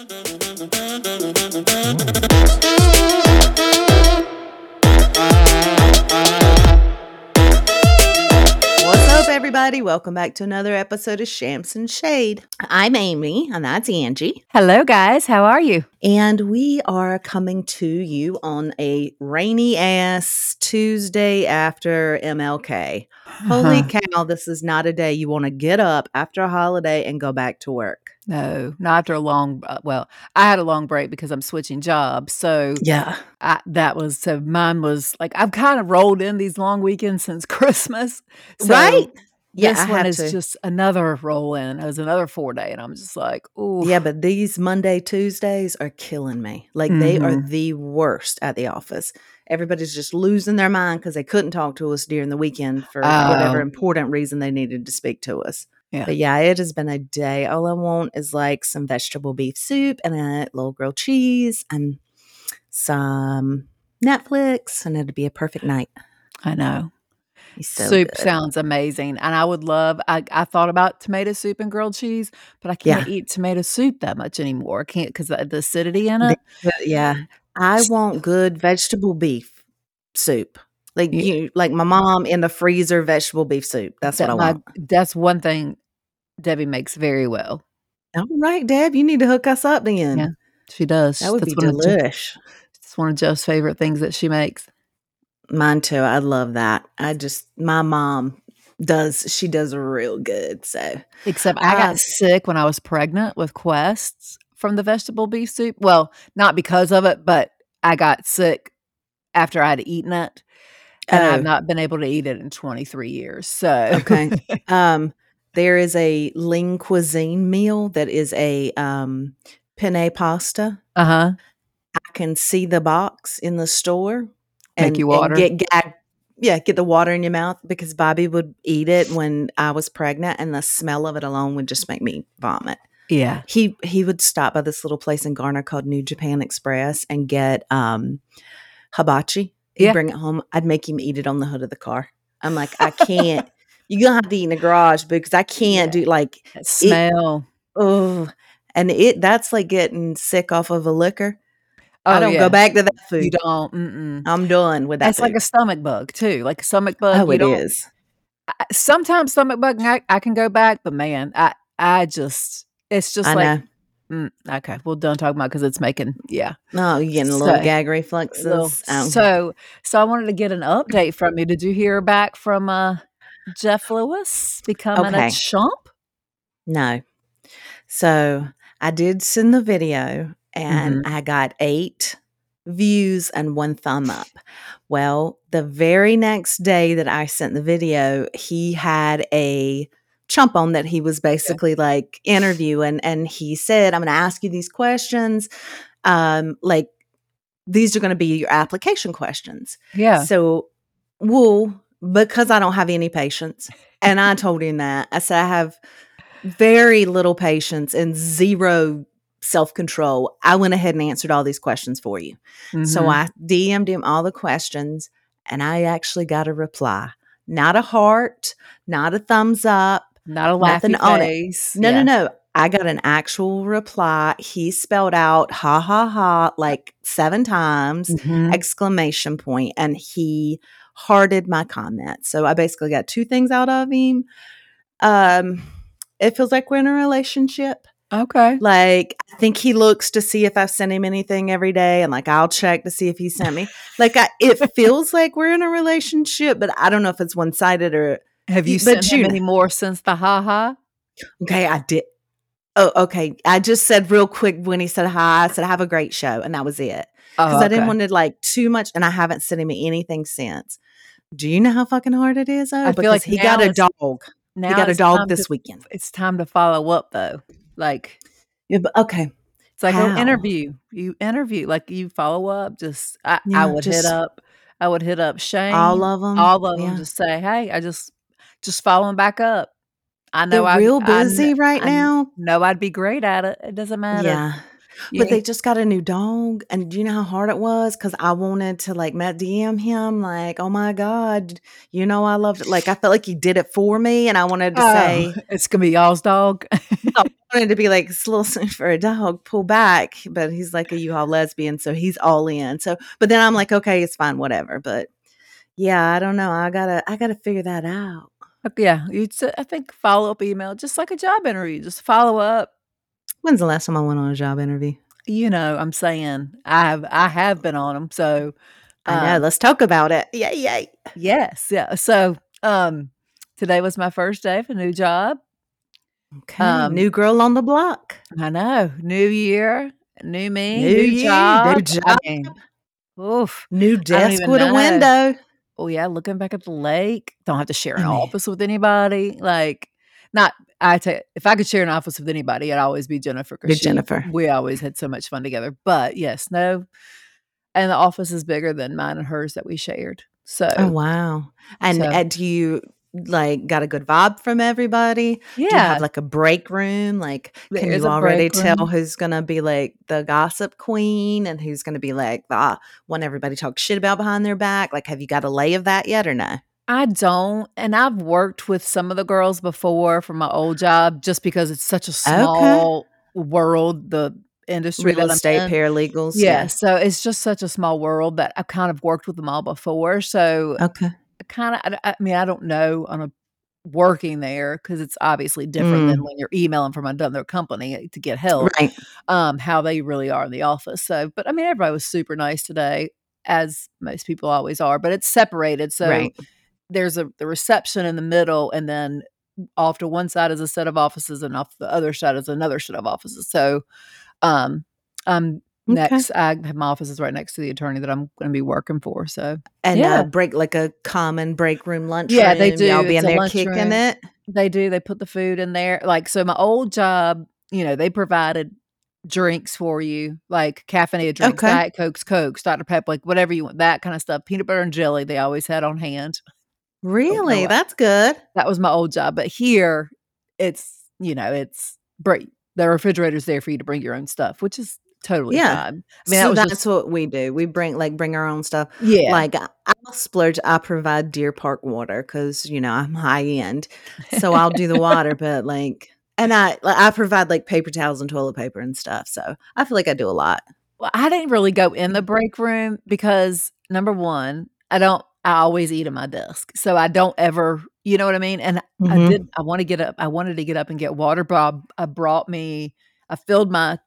What's up, everybody? Welcome back to another episode of Champs and Shade. I'm Amy, and that's Angie. Hello, guys. How are you? And we are coming to you on a rainy ass Tuesday after MLK. Holy uh-huh. cow, this is not a day you want to get up after a holiday and go back to work. No, not after a long. Uh, well, I had a long break because I'm switching jobs, so Yeah. I, that was so. Mine was like I've kind of rolled in these long weekends since Christmas, so right? Yeah, This one is to. just another roll in. It was another four day, and I'm just like, oh, Yeah, but these Monday, Tuesdays are killing me. Like they are Mhm. the worst at the office. Everybody's just losing their mind because they couldn't talk to us during the weekend for whatever Oh. important reason they needed to speak to us. Yeah. But yeah, it has been a day. All I want is like some vegetable beef soup and a little grilled cheese and some Netflix, and it'd be a perfect night. I know. So soup good. sounds amazing, and I would love. I, I thought about tomato soup and grilled cheese, but I can't eat tomato soup that much anymore. I can't because the, the acidity in it. Yeah, I want good vegetable beef soup. Like You- you, like my mom in the freezer vegetable beef soup. That's that what I my- want. That's one thing Debbie makes very well. All right, Deb, you need to hook us up then. Yeah, She does. That would That's be one of delish. It's one of Joe's favorite things that she makes. Mine too. I love that. I just my mom does. She does real good. So Except I Uh, got sick when I was pregnant with Quests from the vegetable beef soup. Well, not because of it, but I got sick after I'd eaten it. And Oh. I've not been able to eat it in 23 years. So Okay. um, there is a lean cuisine meal that is a um penne pasta. uh-huh. I can see the box in the store Make and, you water? get. Yeah, get the water in your mouth because Bobby would eat it when I was pregnant, and the smell of it alone would just make me vomit. Yeah. He he would stop by this little place in Garner called New Japan Express and get um hibachi. He'd Yeah. bring it home. I'd make him eat it on the hood of the car. I'm like, I can't. You're gonna have to eat in the garage because I can't Yeah. do like That smell. oh, and it that's like getting sick off of a liquor. Oh, I don't yeah. go back to that food. You don't. Mm-mm. I'm done with that. That's like a stomach bug too. Like a stomach bug. oh, you it is. I- Sometimes stomach bug, I, I can go back, but man, I I just it's just I like know. mm, okay. Well, don't talk about because it's making yeah. No, you're getting a little So- gag reflexes. Um, So, so I wanted to get an update from you. Did you hear back from uh, Jeff Lewis becoming Okay. a chump? no. So I did send the video and Mm-hmm. I got eight views and one thumb up. Well, the very next day that I sent the video, he had a chump on that he was basically like interviewing and he said, I'm gonna ask you these questions. Um, like these are gonna be your application questions. Yeah. So, well, because I don't have any patience, and I told him that I said I have very little patience and zero self control. I went ahead and answered all these questions for you. So Mhm. I DM'd him all the questions, and I actually got a reply. Not a heart, not a thumbs up, not a laughing face. no, Yeah. no, no. I got an actual reply. He spelled out ha ha ha like seven times Mhm. exclamation point and he hearted my comment. So I basically got two things out of him. Um it feels like we're in a relationship. Okay. Like I think he looks to see if I've sent him anything every day and like I'll check to see if he sent me. Like I, it feels like we're in a relationship, but I don't know if it's one-sided or Have you But sent him any more since the ha ha? okay, I did Oh, okay. I just said real quick when he said hi, I said have a great show and that was it. Oh, because I didn't okay. want to like too much, and I haven't sent him anything since. Do you know how fucking hard it is? Though? I feel because like he got a dog. Now he got a dog this to, weekend. It's time to follow up though. Like Yeah, but okay. it's like oh, How? an interview. You interview, like you follow up. Just I, I would just- hit up. I would hit up Shane. All of them. all of them. yeah. Just say, hey, I just just following back up. I know They're I real I busy right I now. No, I'd be great at it. It doesn't matter. Yeah. But they just got a new dog, and do you know how hard it was? Because I wanted to like met DM him, like, oh my god, you know I loved it. Like I felt like he did it for me, and I wanted to Oh, say, it's gonna be y'all's dog. I wanted to be like, it's a little soon for a dog, pull back. But he's like a U-Haul lesbian, so he's all in. So, but then I'm like, okay, it's fine, whatever. But yeah, I don't know. I gotta, I gotta figure that out. Uh, yeah, you'd s- I think follow up email, just like a job interview, just follow up. When's the last time I went on a job interview? You know, I'm saying I have I have been on them, so I know. um, Let's talk about it. Yay, yay. yes, yeah. So um, today was my first day of a new job. Okay. Um, new girl on the block. I know, new year, new me, New new, year, job. new I job. mean, oof. New desk with a window. Oh yeah, looking back at the lake. Don't have to share an office with anybody. Like, not I tell if I could share an office with anybody, it'd always be Jennifer. Be she- Jennifer. We always had so much fun together. But yes, no, and the office is bigger than mine and hers that we shared. So Oh wow! And So- uh, do you like got a good vibe from everybody? Do you yeah, have like a break room? Like, There can you already tell who's gonna be like the gossip queen and who's gonna be like the one everybody talks shit about behind their back? Like, have you got a lay of that yet or no? I don't, and I've worked with some of the girls before from my old job, just because it's such a small world. The industry Real estate in. paralegals. Yeah, so it's just such a small world that I've kind of worked with them all before. So Okay. kind of, I, I mean, I don't know on a working there because it's obviously different Mm. than when you're emailing from another company to get help. Right. Um, how they really are in the office. So, but I mean, everybody was super nice today, as most people always are. But it's separated, so right. There's a the reception in the middle, and then off to one side is a set of offices, and off the other side is another set of offices. So, um, um. Okay. Next, I have my office is right next to the attorney that I'm going to be working for. So And Yeah. uh, break like a common break room lunch. Yeah, they room, Y'all do. be It's in there kicking room. it. they do. They put the food in there. Like so, my old job, you know, they provided drinks for you, like caffeinated drinks, Okay. diet cokes, cokes, Dr Pepper, like whatever you want, that kind of stuff. Peanut butter and jelly, they always had on hand. Oh, really? what. That's good. That was my old job. But here, it's you know, it's break. The refrigerator's there for you to bring your own stuff, which is totally Yeah. fine. I mean, so that that's just what we do. We bring like bring our own stuff. yeah, Like I- I'll splurge. I provide Deer Park water because you know I'm high end, so I'll do the water. But like, and I like, I provide like paper towels and toilet paper and stuff. So I feel like I do a lot. Well, I didn't really go in the break room because number one, I don't. I always eat at my desk, so I don't ever. You know what I mean? And I Mhm. did. I want to get up. I wanted to get up and get water, but I, I brought me. I filled my,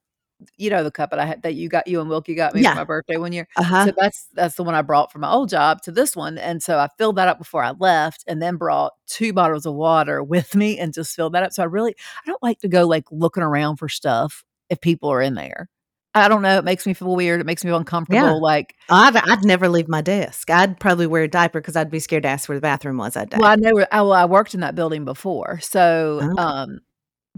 you know, the cup that I had that you got you and Wilkie got me Yeah. for my birthday one year. Uh-huh. So that's that's the one I brought from my old job to this one, and so I filled that up before I left, and then brought two bottles of water with me and just filled that up. So I really I don't like to go like looking around for stuff if people are in there. I don't know. It makes me feel weird. It makes me feel uncomfortable. Like, I'd, I'd never leave my desk. I'd probably wear a diaper because I'd be scared to ask where the bathroom was that day. well, I know. where- I, well, I worked in that building before, so Oh. um,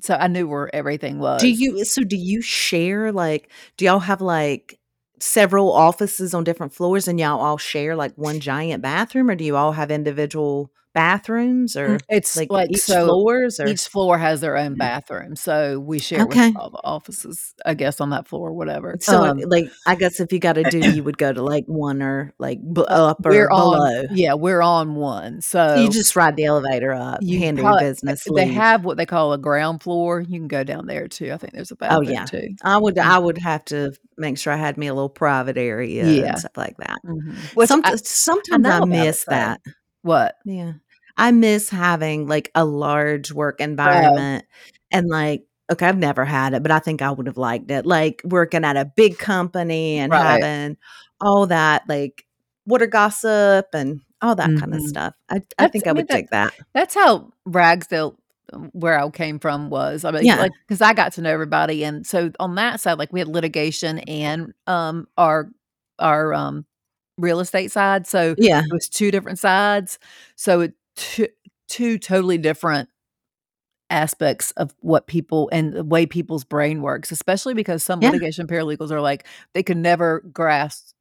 so I knew where everything was. Do you so do you share like do y'all have like several offices on different floors and y'all all share like one giant bathroom or do you all have individual bathrooms or Mm, It's like, like, each so. floors or Each floor has their own bathroom, so we share Okay. with all the offices, I guess, on that floor, whatever. so Um, like I guess if you got to do you would go to like one or like b- up or we're below. on, yeah, we're on one. So you just ride the elevator up, you handle your probably- business. they leave. have what they call a ground floor. You can go down there too. I think there's a Oh bathroom yeah, too. I would. Mm. I would have to make sure I had me a little private area Yeah. and stuff like that. Mhm. Which Some, I- sometimes know I, miss though. that. what? Yeah. I miss having like a large work environment and like okay, I've never had it, but I think I would have liked it. Like working at a big company and Right. having all that like water gossip and all that kind of Mhm. stuff. I I think I mean, would take that. That's how Ragsdale, um, where I came from, was. I mean, Yeah. like because I got to know everybody, and so on that side, like we had litigation and um our our um real estate side. So Yeah. it was two different sides. So it two, two totally different aspects of what people and the way people's brain works, especially because some Yeah. litigation paralegals are like they can never grasp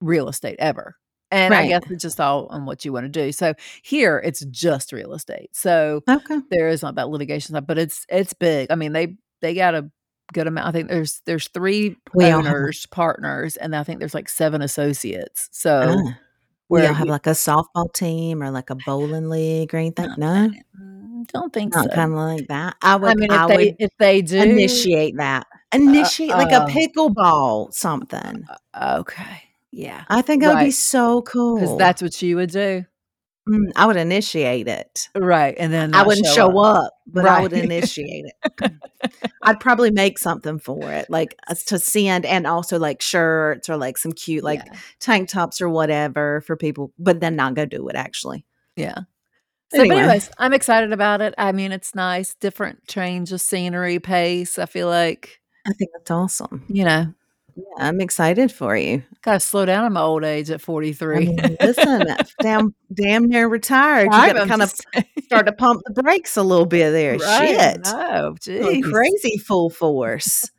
real estate ever. And I guess it's just all on what you want to do. So here it's just real estate. So Okay. there is not that litigation side, but it's it's big. I mean, they they got a good amount. I think there's there's three We all have owners, partners, and I think there's like seven associates. So Ah. We where all have you like a softball team or like a bowling league or anything? No? Mm, don't think Not so. kinda like that? I I would mean, I if they if they do initiate that. uh, Initiate like a uh, pickleball something. uh, okay, yeah, I think that would be so cool. because that's what you would do, Mm, I would initiate it. right? And then I wouldn't show show up, up, but I would initiate it. I'd probably make something for it, like, as to send and also, like, shirts or, like, some cute, like, yeah, tank tops or whatever for people, but then not go do it actually. yeah. So, but Anyway. anyways, I'm excited about it. I mean, it's nice, different change of scenery, pace. I feel like I think that's awesome. you know, Yeah, I'm excited for you. gotta slow down in my old age at I 43. mean, listen, damn damn near retired. You gotta kind of start to pump the brakes a little bit there. Right, Shit. Going jeez. crazy full force.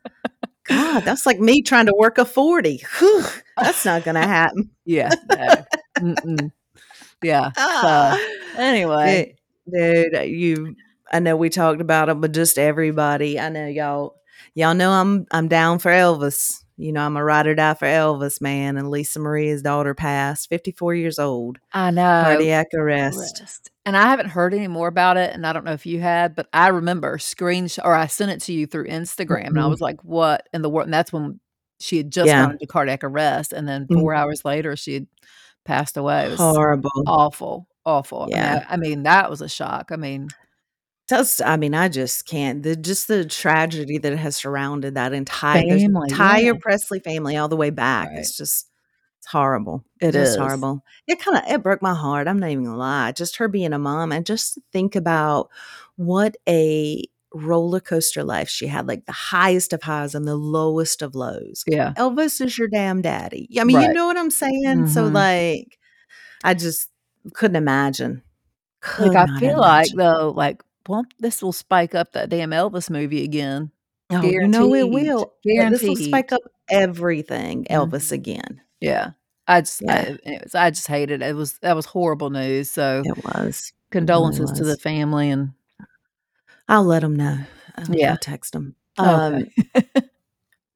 God, that's like me trying to work a 40. Whew, that's not gonna happen. Yeah, no. Yeah. So, Ah. anyway, Dude, dude, you I know we talked about it, but just everybody. I know y'all y'all know I'm I'm down for Elvis. You know, I'm a ride or die for Elvis, man. And Lisa Marie's daughter passed, 54 years old, I know. cardiac arrest. Rest. And I haven't heard any more about it, and I don't know if you had, but I remember screenshot or I sent it to you through Instagram, and I Mhm. was like, "What in the world?" And that's when she had just Yeah. gone into cardiac arrest, and then Mhm. 4 hours later, she had passed away. It was Horrible. awful, awful. I mean, Yeah. I, I mean, that was a shock. I mean, Just, I mean, I just can't. The just the tragedy that has surrounded that entire the family, entire yeah, Presley family all the way back. right. It's just it's horrible. It Just is. horrible. It kind of it broke my heart. I'm not even gonna lie. Just her being a mom and just to think about what a roller coaster life she had, like the highest of highs and the lowest of lows. Yeah. Elvis is your damn daddy. I mean, you Right. know what I'm saying? So Mhm. like I just couldn't imagine. Like, Could I not feel like imagine. though, like, well, this will spike up that damn Elvis movie again. Oh, you know it will. Yeah, This will spike up everything Elvis Mhm. again. Yeah. I just I Yeah. anyways, I just hated it. It was that was horrible news. So It was. It really condolences to the family and I'll let them know. I'll, Yeah. I'll text them. Um,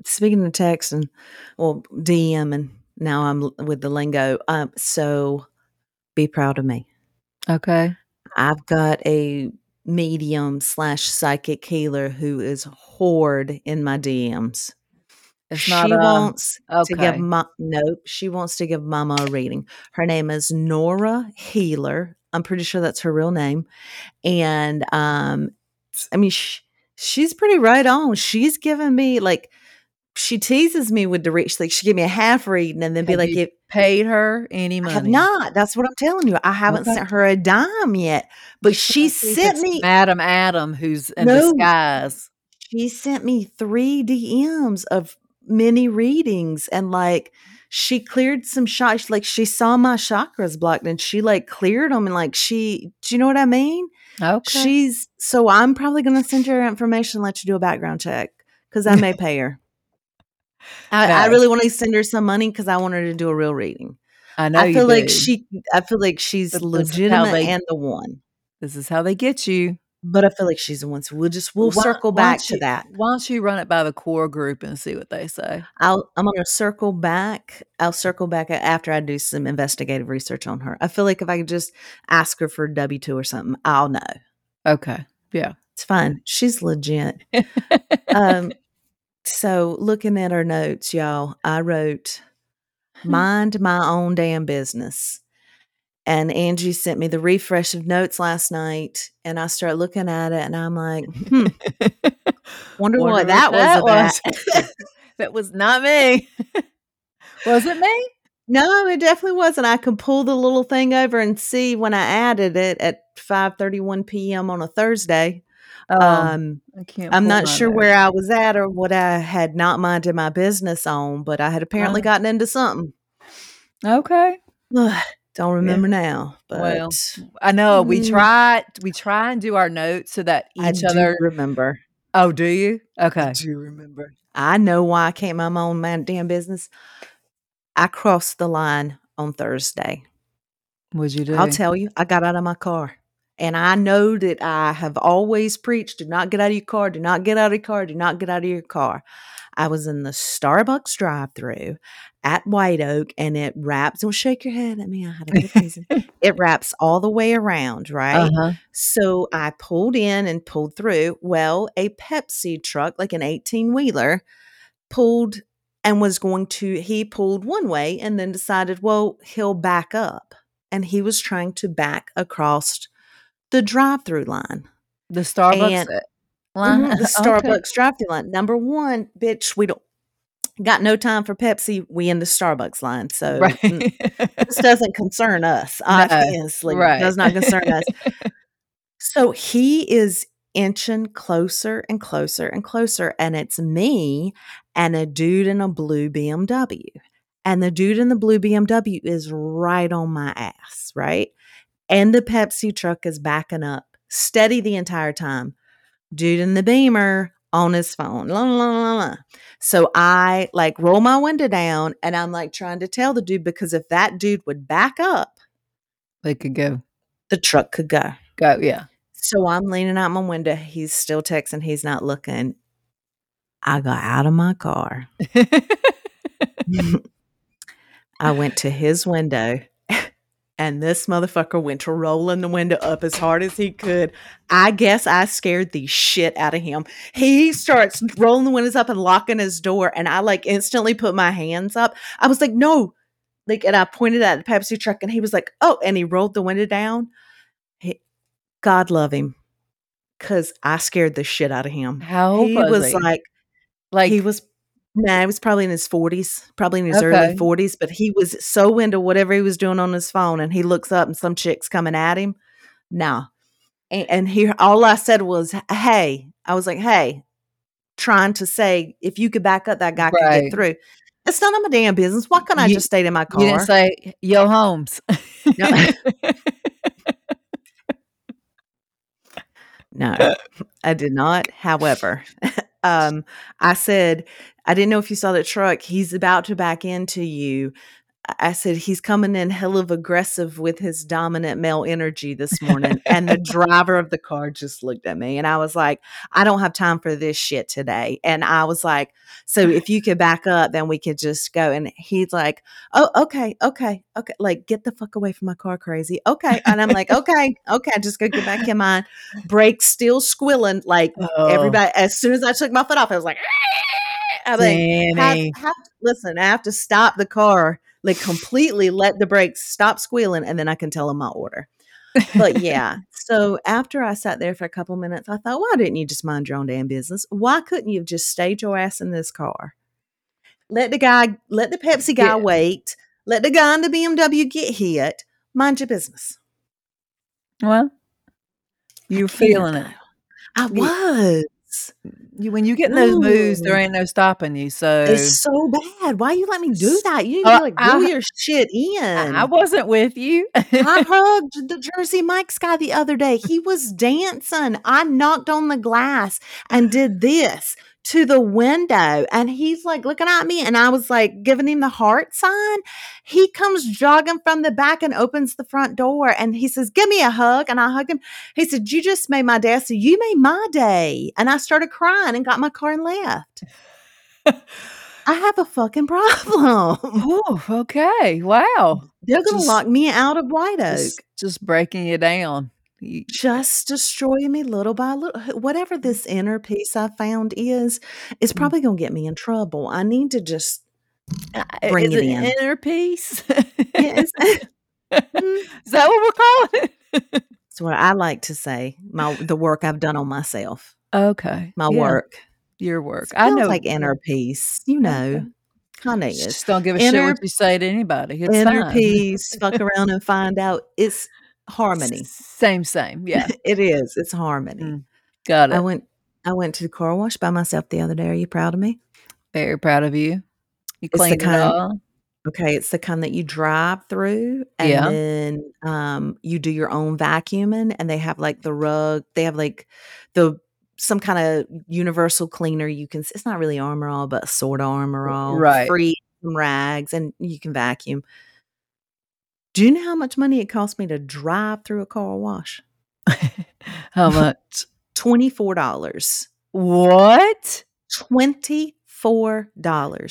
speaking of text and well, DM, and now I'm with the lingo. Um, so be proud of me. Okay. I've got a medium slash psychic healer who is hoard in my DMs. It's She a wants to give okay. nope. She wants to give Mama a reading. Her name is Nora Healer. I'm pretty sure that's her real name. And um, I mean, sh- she's pretty right on. She's given me like she teases me with the reach. Like she give me a half reading and then be like, you if, paid her any I have money? not. That's what I'm telling you. I haven't Okay. sent her a dime yet, but she Let's see if sent me Madam Adam who's in no. disguise. She sent me three DMs of mini readings and like she cleared some shots. Like she saw my chakras blocked and she like cleared them and like she, do you know what I mean? Okay. She's so I'm probably gonna send you her information, and let you do a background check because I may pay her. I, I really want to send her some money because I want her to do a real reading. I know I you feel like do. she, I feel like she's But this is how legitimate they and the one. this is how they get you. But I feel like she's the one. So we'll just we'll Why, circle why back don't to that. why don't you run it by the core group and see what they say? I'll I'm gonna circle back. I'll circle back after I do some investigative research on her. I feel like if I could just ask her for W two or something, I'll know. Okay. Yeah. It's fine. She's legit. Um, so looking at her notes, y'all, I wrote, "Mind my own damn business." And Angie sent me the refresh of notes last night, and I start looking at it, and I'm like, "Hmm, wonder, Wonder what what that was about." was. that was not me. was it me? No, it definitely wasn't. I could pull the little thing over and see when I added it at 5:31 p.m. on a Thursday. Oh, Um, I can't. I'm not sure where I was at or what I had not minded my business on, but I had apparently Oh. gotten into something. Okay. Don't Yeah. remember now, but Well, I know we Mm. try. We try and do our notes so that I each do other. remember. Oh, do you? I Okay. do you remember. I know why I can't mind my own damn business. I crossed the line on Thursday. What'd you do? I'll tell you, I got out of my car And I know that I have always preached do not get out of your car, do not get out of your car, do not get out of your car. I was in the Starbucks drive through at White Oak and it wraps, don't shake your head at me. I had a good reason. it wraps all the way around, right? Uh-huh. So I pulled in and pulled through. Well, a Pepsi truck, like an 18 wheeler, pulled and was going to, he pulled one way and then decided, well, he'll back up. And he was trying to back across the drive through line. The Starbucks And- line. Mhm, the Okay. Starbucks drive through line. Number one, bitch, we don't got no time for Pepsi. We in the Starbucks line. So mm, Right. this doesn't concern us, obviously. right. Does not concern us. So he is inching closer and closer and closer. And it's me and a dude in a blue BMW. And the dude in the blue BMW is right on my ass, right? And the Pepsi truck is backing up steady the entire time. Dude in the beamer on his phone. La, la, la, la. So I like roll my window down and I'm like trying to tell the dude because if that dude would back up, they could go. the truck could go. Go. Yeah. So I'm leaning out my window. He's still texting. He's not looking. I got out of my car. I went to his window and this motherfucker went to rolling the window up as hard as he could. I guess I scared the shit out of him. He starts rolling the windows up and locking his door. And I like instantly put my hands up. I was like, no. Like, and I pointed at the Pepsi truck and he was like, oh, and he rolled the window down. He, God love him. Cause I scared the shit out of him. How he was, was like, like he was nah, he was probably in his forties, probably in his Okay. early forties, but he was so into whatever he was doing on his phone and he looks up and some chick's coming at him. Nah. And, and here all I said was, Hey, I was like, Hey, trying to say if you could back up that guy could get through. It's none of my damn business. Why can't I You- just stay in my car? you didn't say Yo Holmes. No. No, I did not. However, um, I said, I didn't know if you saw that truck. He's about to back into you. I- said, he's coming in hell of aggressive with his dominant male energy this morning. and the driver of the car just looked at me and I was like, I don't have time for this shit today. And I was like, so if you could back up, then we could just go. And he's like, oh, okay, okay, okay. Like, get the fuck away from my car, crazy. Okay. And I'm like, okay, okay. Just go get back in mine. Brakes still squilling. Like, Oh, everybody, as soon as I took my foot off, I was like, I was like, have, have listen, I have to stop the car, like completely let the brakes stop squealing, and then I can tell them my order. But yeah, so after I sat there for a couple minutes, I thought, why didn't you just mind your own damn business? Why couldn't you have just stayed your ass in this car? Let the guy, let the Pepsi guy Yeah. wait. Let the guy in the BMW get hit. Mind your business. Well, you're feeling it. I Yeah. You, when you get in those moods, there ain't no stopping you. So It's so bad. Why you let me do that? You need Uh, to like I- your shit in. I wasn't with you. I hugged the Jersey Mike's guy the other day. He was dancing. I knocked on the glass and did this to the window. And he's like looking at me, and I was like giving him the heart sign. He comes jogging from the back and opens the front door and he says, Give me a hug. And I hugged him. He said, You just made my day. I said, You made my day. And I started crying and got my car and left. I have a fucking problem. oh, okay. Wow. They're going to lock me out of White Oak. Just, just breaking you down. You- just destroy me little by little. Whatever this inner peace I found is, is Mm. probably going to get me in trouble. I need to just Bring is it it in. inner peace? Yes. Mm, Is that what we're calling it? It's what I like to say. My the work I've done on myself, Okay. my yeah, work. Your work. I I know. like inner peace. You know, Okay. kind of is Just don't give a shit Inner- what you say to anybody. It's inner fine. peace. fuck around and find out. It's harmony. Same, same. Yeah. it is. It's harmony. Mm, Got it. I went. I went to the car wash by myself the other day. Are you proud of me? Very proud of you. You cleaned it all. Okay, it's the kind that you drive through and Yeah. then um you do your own vacuuming and they have like the rug, they have like the some kind of universal cleaner you can it's not really armor all but sort of armor all Right. free rags and you can vacuum. Do you know how much money it cost me to drive through a car wash? How much? $24. What? $24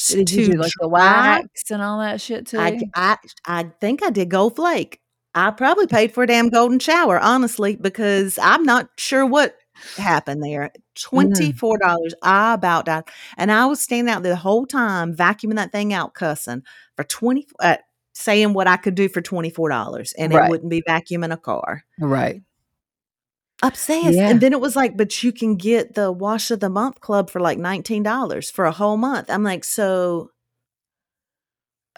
Did you to do like the wax and all that shit too? I, I I think I did Gold Flake. I probably paid for a damn golden shower, honestly, because I'm not sure what happened there. Twenty four dollars. I about died, and I was standing out there the whole time vacuuming that thing out, cussing for twenty. Uh, saying what I could do for twenty four dollars, and Right. it wouldn't be vacuuming a car. right. Obsessed. Yeah. And then it was like, but you can get the wash of the month club for like nineteen dollars for a whole month. I'm like, so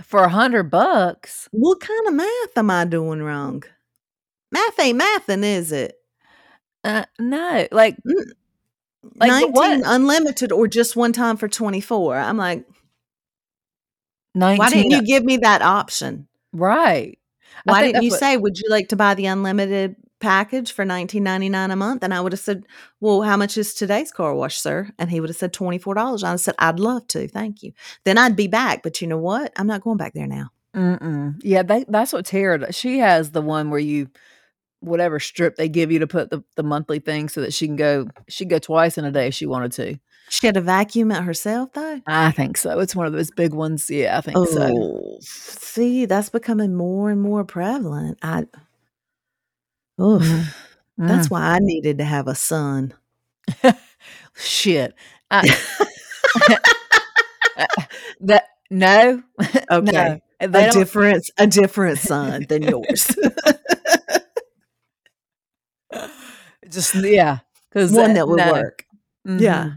For a hundred bucks. what kind of math am I doing wrong? Math ain't mathing, is it? Uh, no, like Mm, Like, 19 what- unlimited or just one time for 24. I'm like, nineteen. why didn't you give me that option? Right. I Why didn't you what- say, would you like to buy the unlimited package for 19.99 a month? And I would have said, well, how much is today's car wash, sir? And he would have said $24. I said, I'd love to. Thank you. Then I'd be back. But you know what? I'm not going back there now. Mm-mm. Yeah, they, that's what Tara does. She has the one where you, whatever strip they give you to put the, the monthly thing so that she can go, she'd go twice in a day if she wanted to. She had to vacuum it herself, though. I think so. It's one of those big ones. Yeah, I think so. Oh, see, that's becoming more and more prevalent. I, oh, Mm. that's why I needed to have a son. Shit. I, that no. Okay. No. A different, a different son than yours. just yeah, because One that would work. Yeah. Mhm. yeah,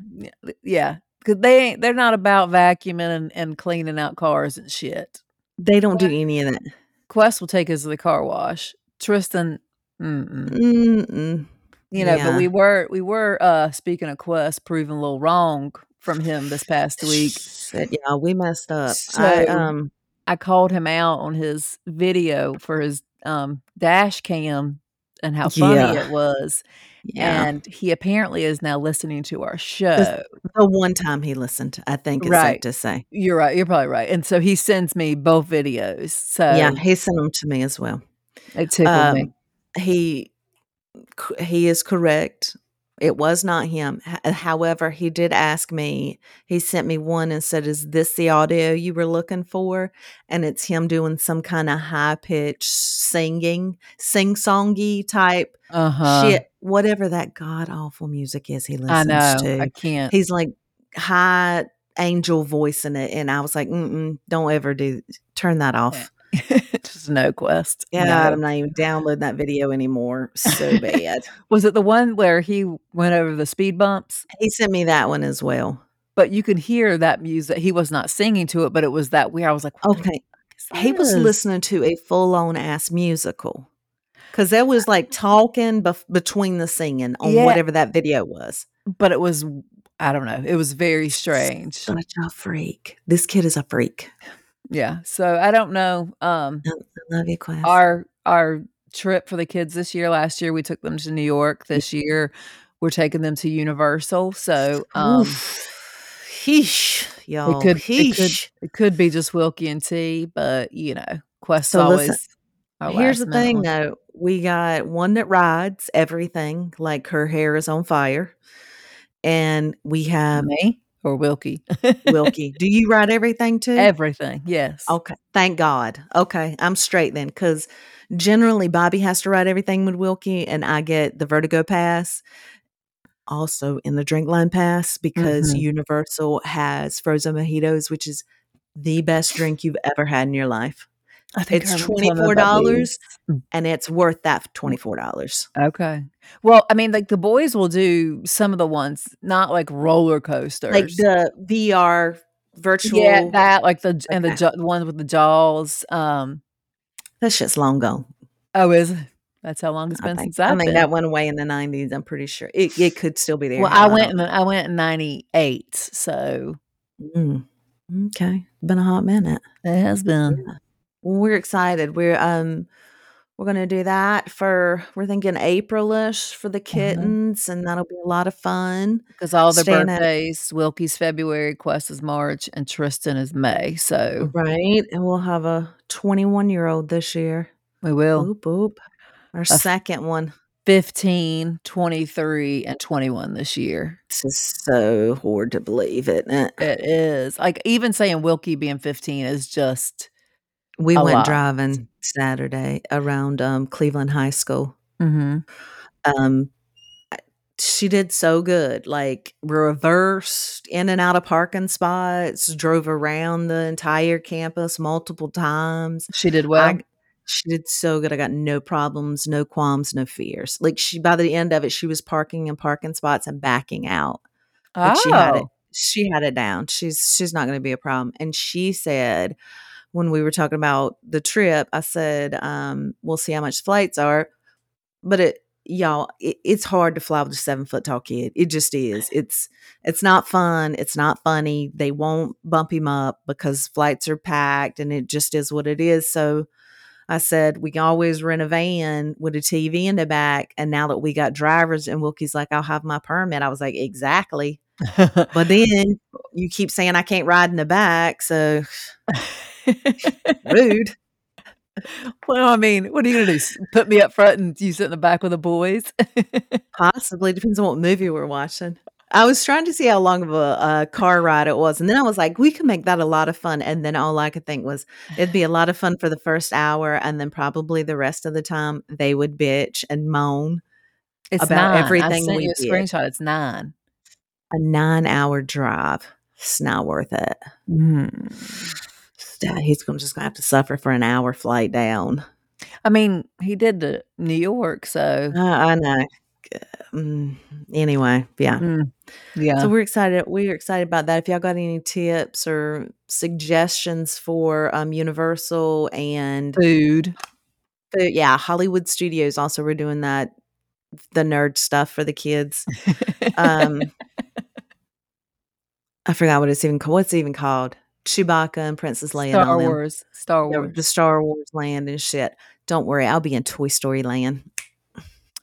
yeah. Because they ain't. They're not about vacuuming and, and cleaning out cars and shit. They don't do any of that. Quest will take us to the car wash. Tristan, mm-mm. Mm-mm. you know, but we were we were uh speaking of Quest, proving a little wrong from him this past week. Said, yeah, we messed up. I, So- um, I called him out on his video for his um dash cam and how funny Yeah. it was. Yeah. And he apparently is now listening to our show. the one time he listened, I think it's safe Right. to say. You're right. You're probably right. And so he sends me both videos. So yeah, he sent them to me as well. it tickled me. Um, he he is correct. It was not him. H- However, he did ask me. He sent me one and said, "Is this the audio you were looking for?" And it's him doing some kind of high pitched singing, sing songy type Uh huh. shit, whatever that god awful music is he I listens know. to. I can't. He's like high angel voice in it, and I was like, Mm-mm, "Don't ever do turn that off." Just no quest. Yeah, No. I'm not even downloading that video anymore. So bad. Was it the one where he went over the speed bumps? he sent me that one as well. But you could hear that music. He was not singing to it, but it was that weird. I was like, Okay, he was listening to a full on ass musical because there was like talking bef- between the singing on Yeah. whatever that video was. but it was, I don't know. It was very strange. Such a freak. This kid is a freak. Yeah. So I don't know. Um, I love you, Quest. our our trip for the kids this year last year we took them to new york this year we're taking them to universal so um Heesh, y'all. could- it could- Heesh. it could be just wilkie and t but you know quest So always listen, Here's the thing, one. though. We got one that rides everything, like her hair is on fire, and we have me or wilkie Wilkie. Do you write everything too? everything yes Okay. Thank God. Okay. I'm straight then because generally Bobby has to write everything with Wilkie and I get the Vertigo Pass. Also in the Drink Line Pass because Mhm. Universal has frozen mojitos, which is the best drink you've ever had in your life. I think It's I remember telling them $24 and it's worth that $24. okay well i mean like the boys will do some of the ones not like roller coasters Like the VR virtual. yeah that like the and the the ones with the jaws um that shit's long gone. oh is it? that's how long it's been think. since i've I mean, been that went away in the 90s. I'm pretty sure. It, it could still be there. Well, I went in I went in '98, so Mm. Okay. Been a hot minute. it has been. Well, we're excited. We're um we're gonna do that for we're thinking Aprilish for the kittens, and that'll be a lot of fun. Because all their Staying at- birthdays, Wilkie's February, Quest is March, and Tristan is May. So Right. And we'll have a 21 year old this year. we will. Boop boop. Our second one. 15, 23, and 21 this year. This is so hard to believe, isn't it? It is. Like, even saying Wilkie being 15 is just We went lot. driving Saturday around, um, Cleveland High School. Mhm. Um, she did so good, like, reversed in and out of parking spots, drove around the entire campus multiple times. She did well? I she did so good, I got no problems, no qualms, no fears. Like, she by the end of it, she was parking in parking spots and backing out. Like, she had it Oh. she had it down. She's she's not gonna be a problem, and she said when we were talking about the trip, I said, um, "We'll see how much flights are," but it y'all, it it's hard to fly with a seven-foot-tall kid. It just is. It's it's not fun, it's not funny. They won't bump him up because flights are packed, and it just is what it is, so I said, "We can always rent a van with a TV in the back," and now that we got drivers and Wilkie's like, "I'll have my permit," I was like, "Exactly." But then you keep saying I can't ride in the back, so rude. Well, I mean, what are you gonna do? Put me up front and you sit in the back with the boys? Possibly, depends on what movie we're watching. I was trying to see how long of a, uh, car ride it was, and then I was like, "We could make that a lot of fun," and then all I could think was, it'd be a lot of fun for the first hour, and then probably the rest of the time, they would bitch and moan It's about 9. I everything sent we you a did. screenshot, it's 9. A nine-hour drive. It's not worth it. Mm. Yeah, he's gon just gonna have to suffer for an hour flight down. I mean, he did to New York, so Uh, I know. Mm, anyway, yeah. Mm, yeah. So we're excited we're excited about that. If y'all got any tips or suggestions for, um, Universal and Food. Food yeah, Hollywood Studios also were doing that the nerd stuff for the kids. Um I forgot what it's even called. what's it even called? Chewbacca and Princess Leia and Star. Wars. Star Wars. the Star Wars land and shit. Don't worry, I'll be in Toy Story Land.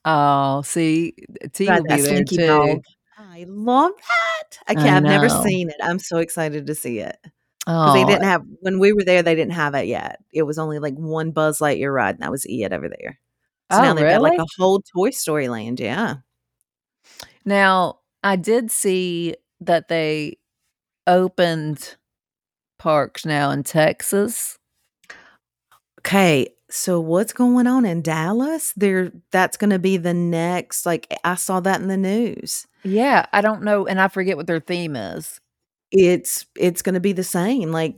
Oh, see, T will be there too. dog. I love that. I I can't I've never seen it. I'm so excited to see it. Oh, they didn't eh have when we were there, they didn't have it yet. It was only, like, 1 Buzz Lightyear ride, and that was it over there. So oh, now Oh, they've got, like, a whole Toy Story Land, yeah. Now, I did see that they opened parks now in Texas. Okay, so what's going on in Dallas? There that's gonna be the next like, I saw that in the news. Yeah, I don't know, and I forget what their theme is. It's it's gonna be the same, like,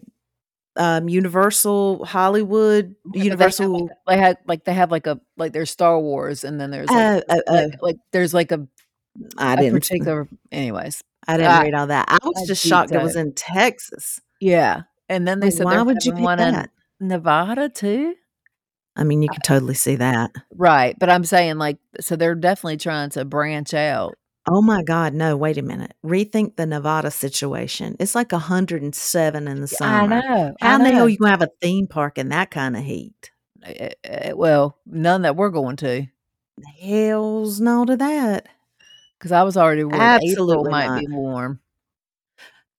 um, Universal Hollywood, Yeah, but they have, like, Universal they had like, they have, like, a like, there's Star Wars, and then there's, like oh, like oh. like, there's, like, a I a didn't particular anyways. I didn't I read all that. I was I just shocked it was in Texas. Yeah, and then they Like, said why would you pick one in that? Nevada too? I mean, you could totally see that. Right, but I'm saying, like, so they're definitely trying to branch out. Oh my god, no, wait a minute. Rethink the Nevada situation. It's like 107 in the Yeah, I summer. know, How in the hell know. you gonna have a theme park in that kinda heat? Eh eh well, none that we're going to. Hells no to that. Because I was already worried April Absolutely might not. be warm.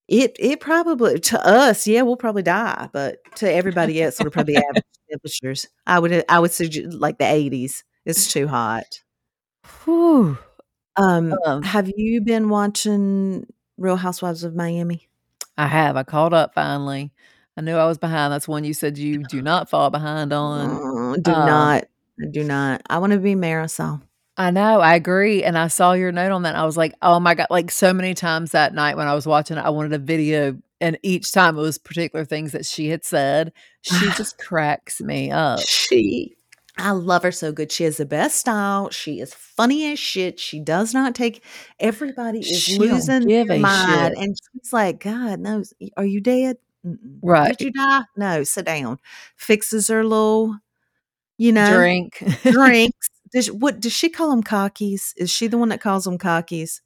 It it probably to us, yeah, we'll probably die, but to everybody else, it'll probably average temperatures. I would I would suggest like the 80s. It's too hot. Whew. Um, Um have you been watching Real Housewives of Miami? I have, I caught up finally. I knew I was behind, that's one you said you do not fall behind on. Mm, do Um not. I do not. I wanna be Marysol. I know, I agree, and I saw your note on that, and I was like, "Oh my god" like, so many times that night when I was watching it, I wanted a video, and each time it was particular things that she had said. She just cracks me up. She I love her so good. She has the best style. She is funny as shit. She does not take everybody is She losing their mind, shit. and she's like, "God knows, are you dead? Right. Did you die? No, sit down." Fixes her little, you know, Drink. drinks. Does what does she call 'em cockies? Is she the one that calls them cockies?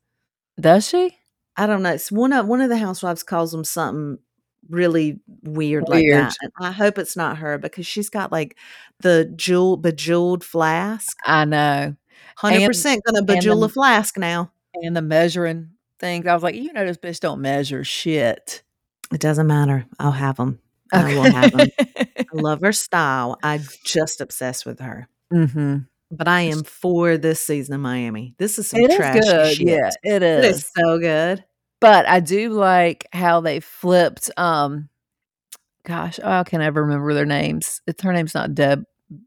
Does she? I don't know. It's one of one of the housewives calls them something really weird like that, and I hope it's not her because she's got, like, the jewel bejeweled flask. I know. Hundred percent gonna bejewel a flask now. and the measuring things. I was like, "You know this bitch don't measure shit." It doesn't matter. I'll have 'em. I will have them. I love her style. I'm just obsessed with her. Mhm. But I am for this season of Miami. This is some It is trashy good, shit. yeah, it It is is. so good. But I do like how they flipped, um gosh, oh, I can never remember their names. It's her name's not Deb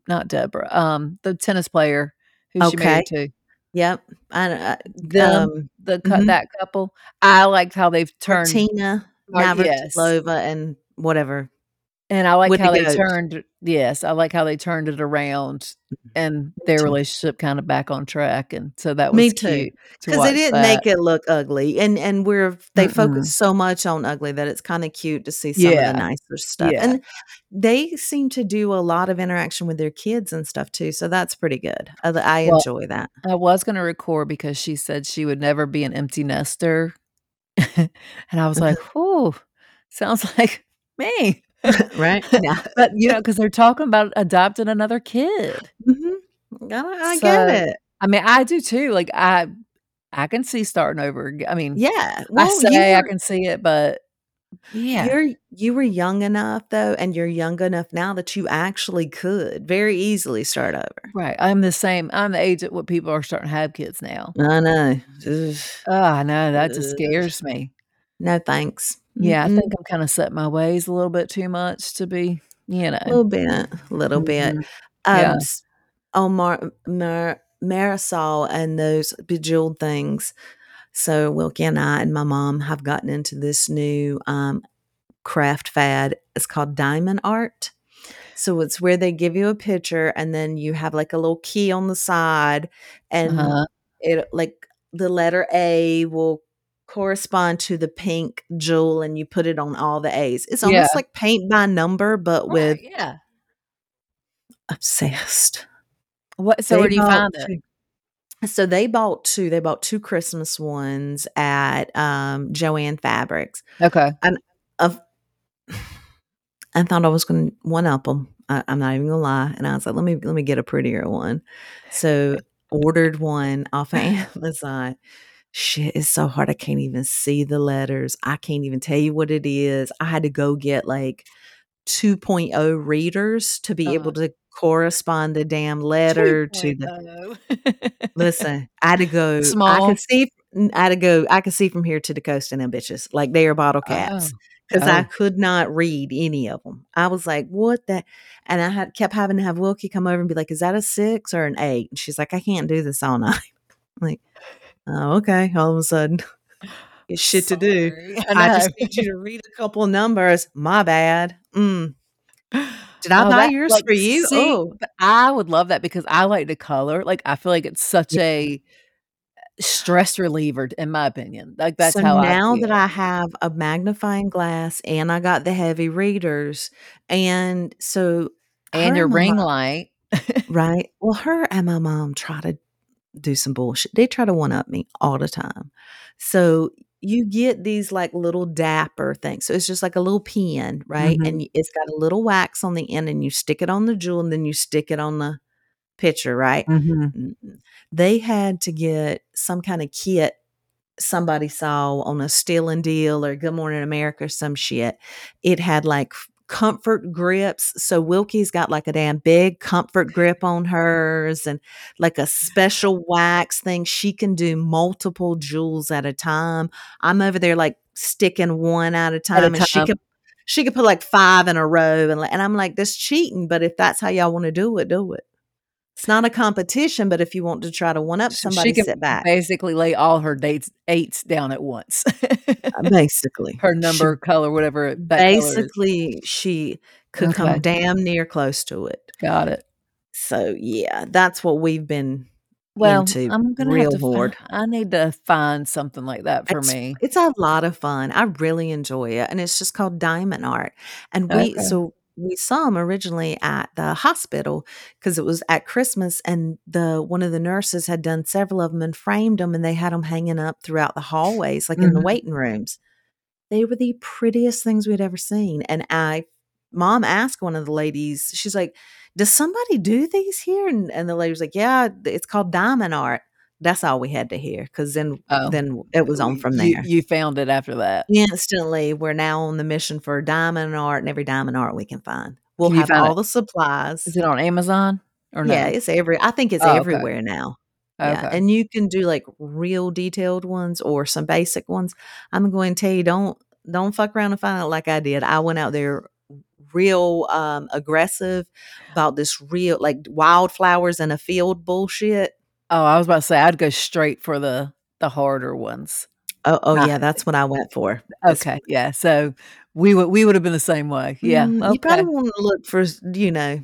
not Deborah, um, the tennis player who she Okay. married to. Yep. I uh, Them, um, the mhm. that couple. I liked how they've turned Tina Mar yes. Navratilova and whatever. And I like With the how they goat. turned yes, I like how they turned it around mm-hmm. and their relationship kinda back on track, and so that was Me too. cute to 'Cause they didn't that. make it look ugly, and and we're they focus Mm-mm. so much on ugly that it's kinda cute to see some of the nicer stuff, Yeah. and they seem to do a lot of interaction with their kids and stuff too, so that's pretty good. I Well, enjoy that. I was gonna record because she said she would never be an empty nester. And I was like, "Whoo, sounds like me." Right? Yeah. But, you know, 'cause they're talking about adopting another kid. Mhm. I I get it. I mean, I do too, like, I I can see starting over I mean, Yeah. I Well, you say I can see it, but yeah. you're you were young enough though, and you're young enough now that you actually could very easily start over. Right, I'm the same I'm the age at what people are starting to have kids now. I know. Ugh. Ugh, I know, that just scares me. No, thanks. Yeah, I Mm-mm. think I'm kinda set my ways a little bit too much to be, you know a Little bit, a little bit. Mhm. Yeah. Um, on Mar Mar Marysol and those Bejeweled things. So Wilkie and I and my mom have gotten into this new, um, craft fad. It's called diamond art. So it's where they give you a picture, and then you have, like, a little key on the side, and Uh-huh. it like, the letter A will correspond to the pink jewel, and you put it on all the A's. It's Yeah. almost like paint by number, but with yeah. obsessed. What so They where do you find it? 2 so they bought 2 they bought 2 Christmas ones at, um, Joann Fabrics. Okay. And of I thought I was gonna one-up 'em. I I'm not even gonna lie, and I was like, "Let me let me get a prettier one." So, ordered one off of Amazon. Shit, it's so hard, I can't even see the letters. I can't even tell you what it is. I had to go get, like, 2.0 readers to be able Uh-huh. to correspond the damn letter to the Listen, I had to go Small. I could see I had to go I could see from here to the coast in them bitches, like they are bottle Oh. caps, 'cause I Oh. could not read any of them. I was like, "What the" and I had kept having to have Wilkie come over and be like, "Is that a 6 or an 8?" And she's like, "I can't do this all night." I'm like, "Oh, okay." All of a sudden, get shit to do. I I just need you to read a couple numbers. My bad. Mm. Did I Oh, buy that yours like, for you? see, Oh. I would love that because I like to color, like, I feel like it's such Yeah. a stress reliever in my opinion, like, that's So how I now that. I have a magnifying glass and I got the heavy readers, and so And your ring mom light. Right? Well, her and my mom try to do some bullshit. They try to one-up me all the time. So, you get these, like, little dapper things. So, it's just like a little pen, right? Mhm. And it's got a little wax on the end, and you stick it on the jewel, and then you stick it on the picture, right? Mhm. Mm-mm. They had to get some kinda kit somebody saw on a Stealing Deal or Good Morning America or some shit. It had, like, comfort grips. So, Wilkie's got, like, a damn big comfort grip on hers and, like, a special wax thing. She can do multiple jewels at a time. I'm over there, like, sticking 1 at a At a time, and she time. could she could put, like, 5 in a row, and, like and I'm like, "That's cheating, but if that's how y'all wanna do it, do it." It's not a competition, but if you want to try to one-up So, she somebody, sit back. basically lay all her dates 8s down at once. Uh, basically. Her She number, color, whatever basically, she could come damn near close to it. Got it. So, yeah, that's what we've been Well, into I'm gonna have real to fi. I need to find something like that for It's me. it's a lot of fun. I really enjoy it, and it's just called diamond art. And we Okay. so, we saw 'em originally at the hospital because it was at Christmas, and the one of the nurses had done several of them and framed them, and they had them hanging up throughout the hallways, like, in the Mhm. waiting rooms. They were the prettiest things we'd ever seen, and I mom asked one of the ladies, she's like, "Does somebody do these here?" And and the lady was like, "Yeah, it's called diamond art." That's all we had to hear 'cause then Oh. then it was on from there. you found it after that. Instantly, we're now on the mission for diamond art and every diamond art we can find. We'll Can have all it the supplies. Is it on Amazon? Or no? Yeah, it's every I think it's Oh, okay. everywhere now. Yeah, and you can do, like, real detailed ones or some basic ones. I'm going to tell you, don't don't fuck around and find out like I did. I went out there real, um, aggressive about this real like, wildflowers in a field bullshit. Oh, I was about to say I'd go straight for the the harder ones. Oh oh, Ah. yeah, that's what I went for. Okay, yeah, so we would we would have been the same way. Yeah, Mm, you probably okay. wanna look for you know,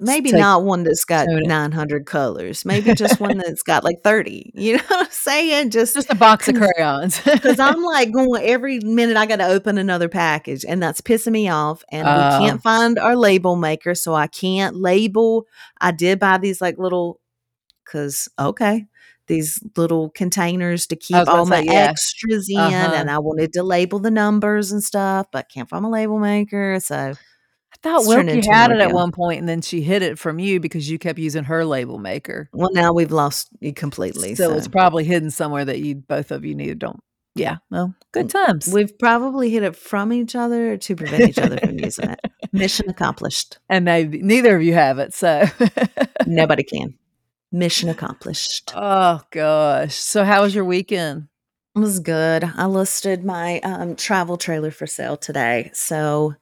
maybe take not one that's got tone it. 900 colors. Maybe just one that's got, like, 30. You know what I'm saying? Just Just a box of crayons because I'm, like, going every minute I gotta open another package, and that's pissing me off, and we Oh. can't find our label maker, so I can't label. I did buy these, like, little 'cause okay, these little containers to keep all my say, yeah. extras in, Uh-huh. and I wanted to label the numbers and stuff, but can't find my label maker, so I thought Wilkie had it at one point, and then she hid it from you because you kept using her label maker. Well, now we've lost it completely, So it's probably hidden somewhere that you both of you needed don't yeah, well, good times. we've probably hid it from each other to prevent each other from using it. Mission accomplished. And they neither of you have it, so Nobody can. Mission accomplished. Oh gosh. So how was your weekend? It was good. I listed my um, travel trailer for sale today. So,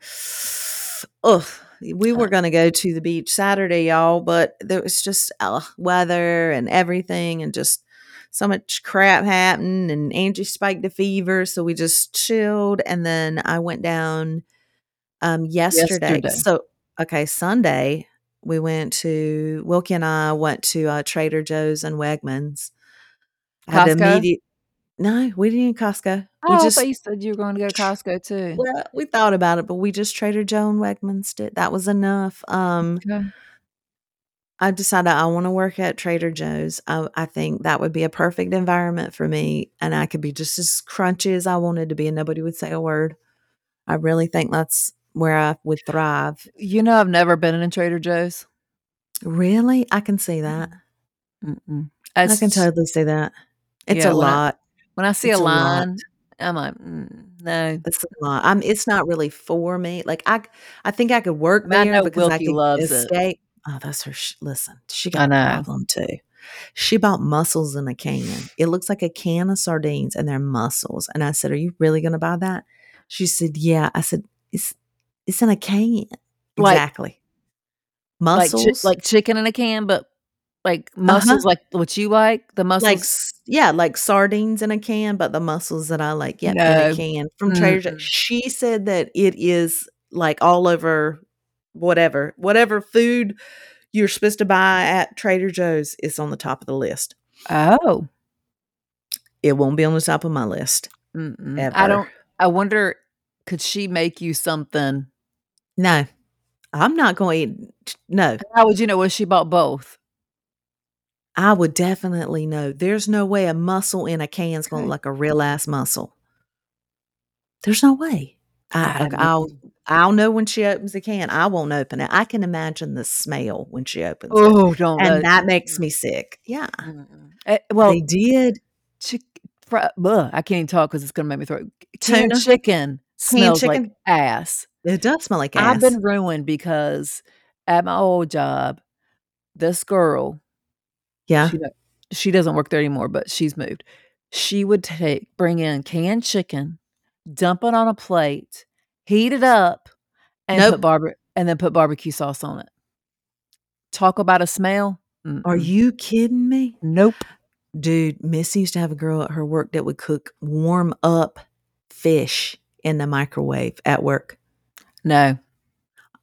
ugh, we were Uh going to go to the beach Saturday, y'all, but there was just uh, weather and everything and just so much crap happened. And Angie spiked a fever. So we just chilled. And then I went down um, yesterday. Yesterday. So, okay, Sunday, we went to, Wilkie and I went to uh, Trader Joe's and Wegmans. Had immediate no, we didn't Costco. Oh, We I just thought you said you were going to go to Costco too. well, we thought about it, but we just Trader Joe and Wegmans did. That was enough. Um, Okay. I decided I want to work at Trader Joe's. I, I think that would be a perfect environment for me, and I could be just as crunchy as I wanted to be, and nobody would say a word. I really think that's where I would thrive. You know I've never been in a Trader Joe's. Really, I can see that. Mm-mm. I can totally see that. It's yeah, a when I lot. when I see It's a a lot. line, I'm like, mm, no. It's a lot. I'm it's not really for me. Like I, I think I could work And I there know because I Wilkie could loves it. escape. Oh, that's her. Sh- listen, she got a problem too. She bought mussels in a can. It looks like a can of sardines, and they're mussels. And I said, "Are you really going to buy that?" She said, "Yeah." I said, "It's it's in a can." Like Exactly. like chi- like chicken in a can, but like uh huh. like what you like, the Like mussels. s- yeah, like sardines in a can, but the mussels that I like, yep, in a can from Trader Joe's. She said that it is like all over whatever, whatever food you're supposed to buy at Trader Joe's is on the top of the list. Oh. It won't be on the top of my list. I don't I wonder could she make you something? No, I'm not going to eat. No, How would you know if she bought both? I would definitely know. There's no way a muscle in a can is going to Okay. look like a real ass muscle. There's no way. I, I I'll I'll know when she opens the can. I won't open it. I can imagine the smell when she opens it, oh, don't and let that makes mm, me sick. Yeah. Eh, well, they did chick, fr- I can't even talk because it's gonna make me throw. Tuna chicken smells like chicken. ass. It does smell like ass. I've been ruined because at my old job, this girl, Yeah. she she doesn't work there anymore, but she's moved. She would take bring in canned chicken, dump it on a plate, heat it up, and put Nope. barbe and then put barbecue sauce on it. Talk about a smell. Are Mm-mm. you kidding me? Nope. Dude, Missy used to have a girl at her work that would cook warm up fish in the microwave at work. No.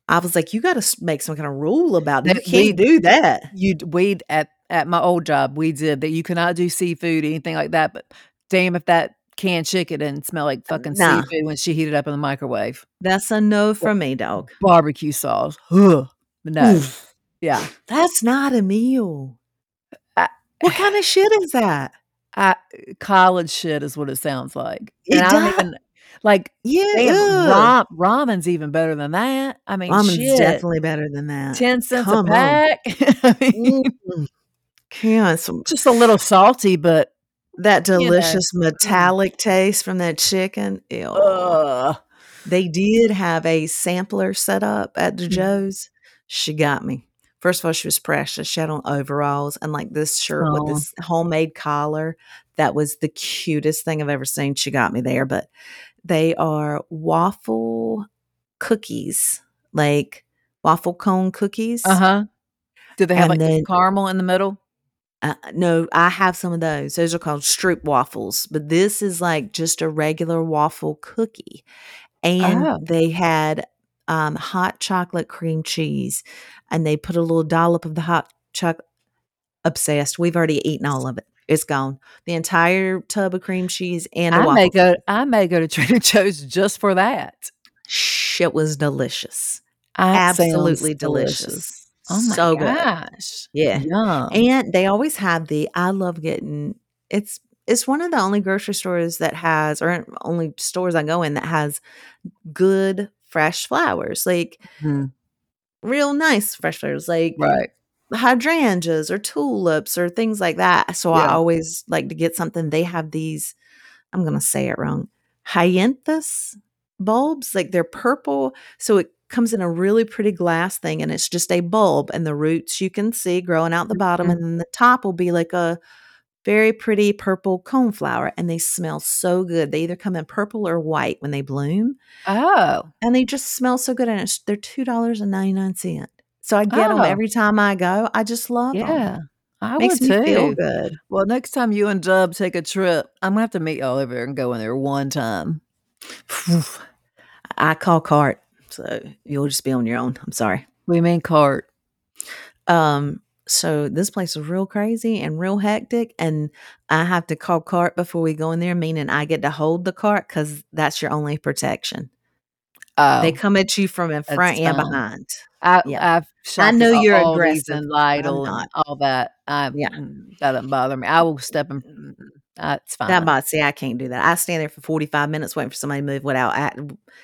I was like, you got to make some kind of rule about it. You That can't we do that. you we at at my old job we did that you cannot do seafood anything like that. But damn if that canned chicken didn't smell like uh, fucking Nah, seafood when she heated up in the microwave. that's a no from me, dog. barbecue sauce. Ugh. No. Oof. Yeah. That's not a meal. I, What kind of shit is that? I college shit is what it sounds like. And It I don't does. even like Yeah. damn ram, ramen's even better than that. I mean Ramen's shit. definitely better than that. 10 cents a Come on. pack. I mean Mm. Yeah, some just a little salty, but that you know. delicious mm. metallic taste from that chicken. Ew. Ugh. They did have a sampler set up at the Mm. Joe's. She got me. First of all, she was precious. She had on overalls and like this shirt with this homemade collar. That was the cutest thing I've ever seen. She got me there, but they are waffle cookies, like waffle cone cookies. Uh huh. Do they have And like then- caramel in the middle? Uh, no, I have some of those. Those are called Stroop waffles, but this is like just a regular waffle cookie. And Oh. they had um, hot chocolate cream cheese, and they put a little dollop of the hot chocolate. Obsessed. We've already eaten all of it. It's gone. The entire tub of cream cheese and I waffle. may go. I may go to Trader Joe's just for that. Shit was delicious. Sounds Absolutely delicious. Oh my So good. gosh! Yeah. Yum. And they always have the I love getting it's it's one of the only grocery stores that has or only stores I go in that has good fresh flowers. Like Mhm. real nice fresh flowers like Right. Hydrangeas or tulips or things like that. So I always like to get something. They have these I'm going to say it wrong. Hyanthus bulbs like they're purple so it comes in a really pretty glass thing and it's just a bulb and the roots you can see growing out the bottom Mhm. and then the top will be like a very pretty purple coneflower and they smell so good they either come in purple or white when they bloom Oh. and they just smell so good and it's, they're $2.99 so i get them Oh. every time i go i just love them Yeah. I makes would me too. feel good Well, next time you and Dub take a trip, I'm gonna have to meet y'all over there and go in there one time. i call cart so you'll just be on your own i'm sorry We mean cart. Um, so this place is real crazy and real hectic, and I have to call cart before we go in there, meaning I get to hold the cart because that's your only protection. Oh, They come at you from in front and behind. I, yeah. Shopped know you're Aldi's aggressive. and I'm and all that. I, Yeah. mm, that doesn't bother me. I will step in. mm, That's fine. That boss, see, I can't do that. I stand there for forty five minutes waiting for somebody to move without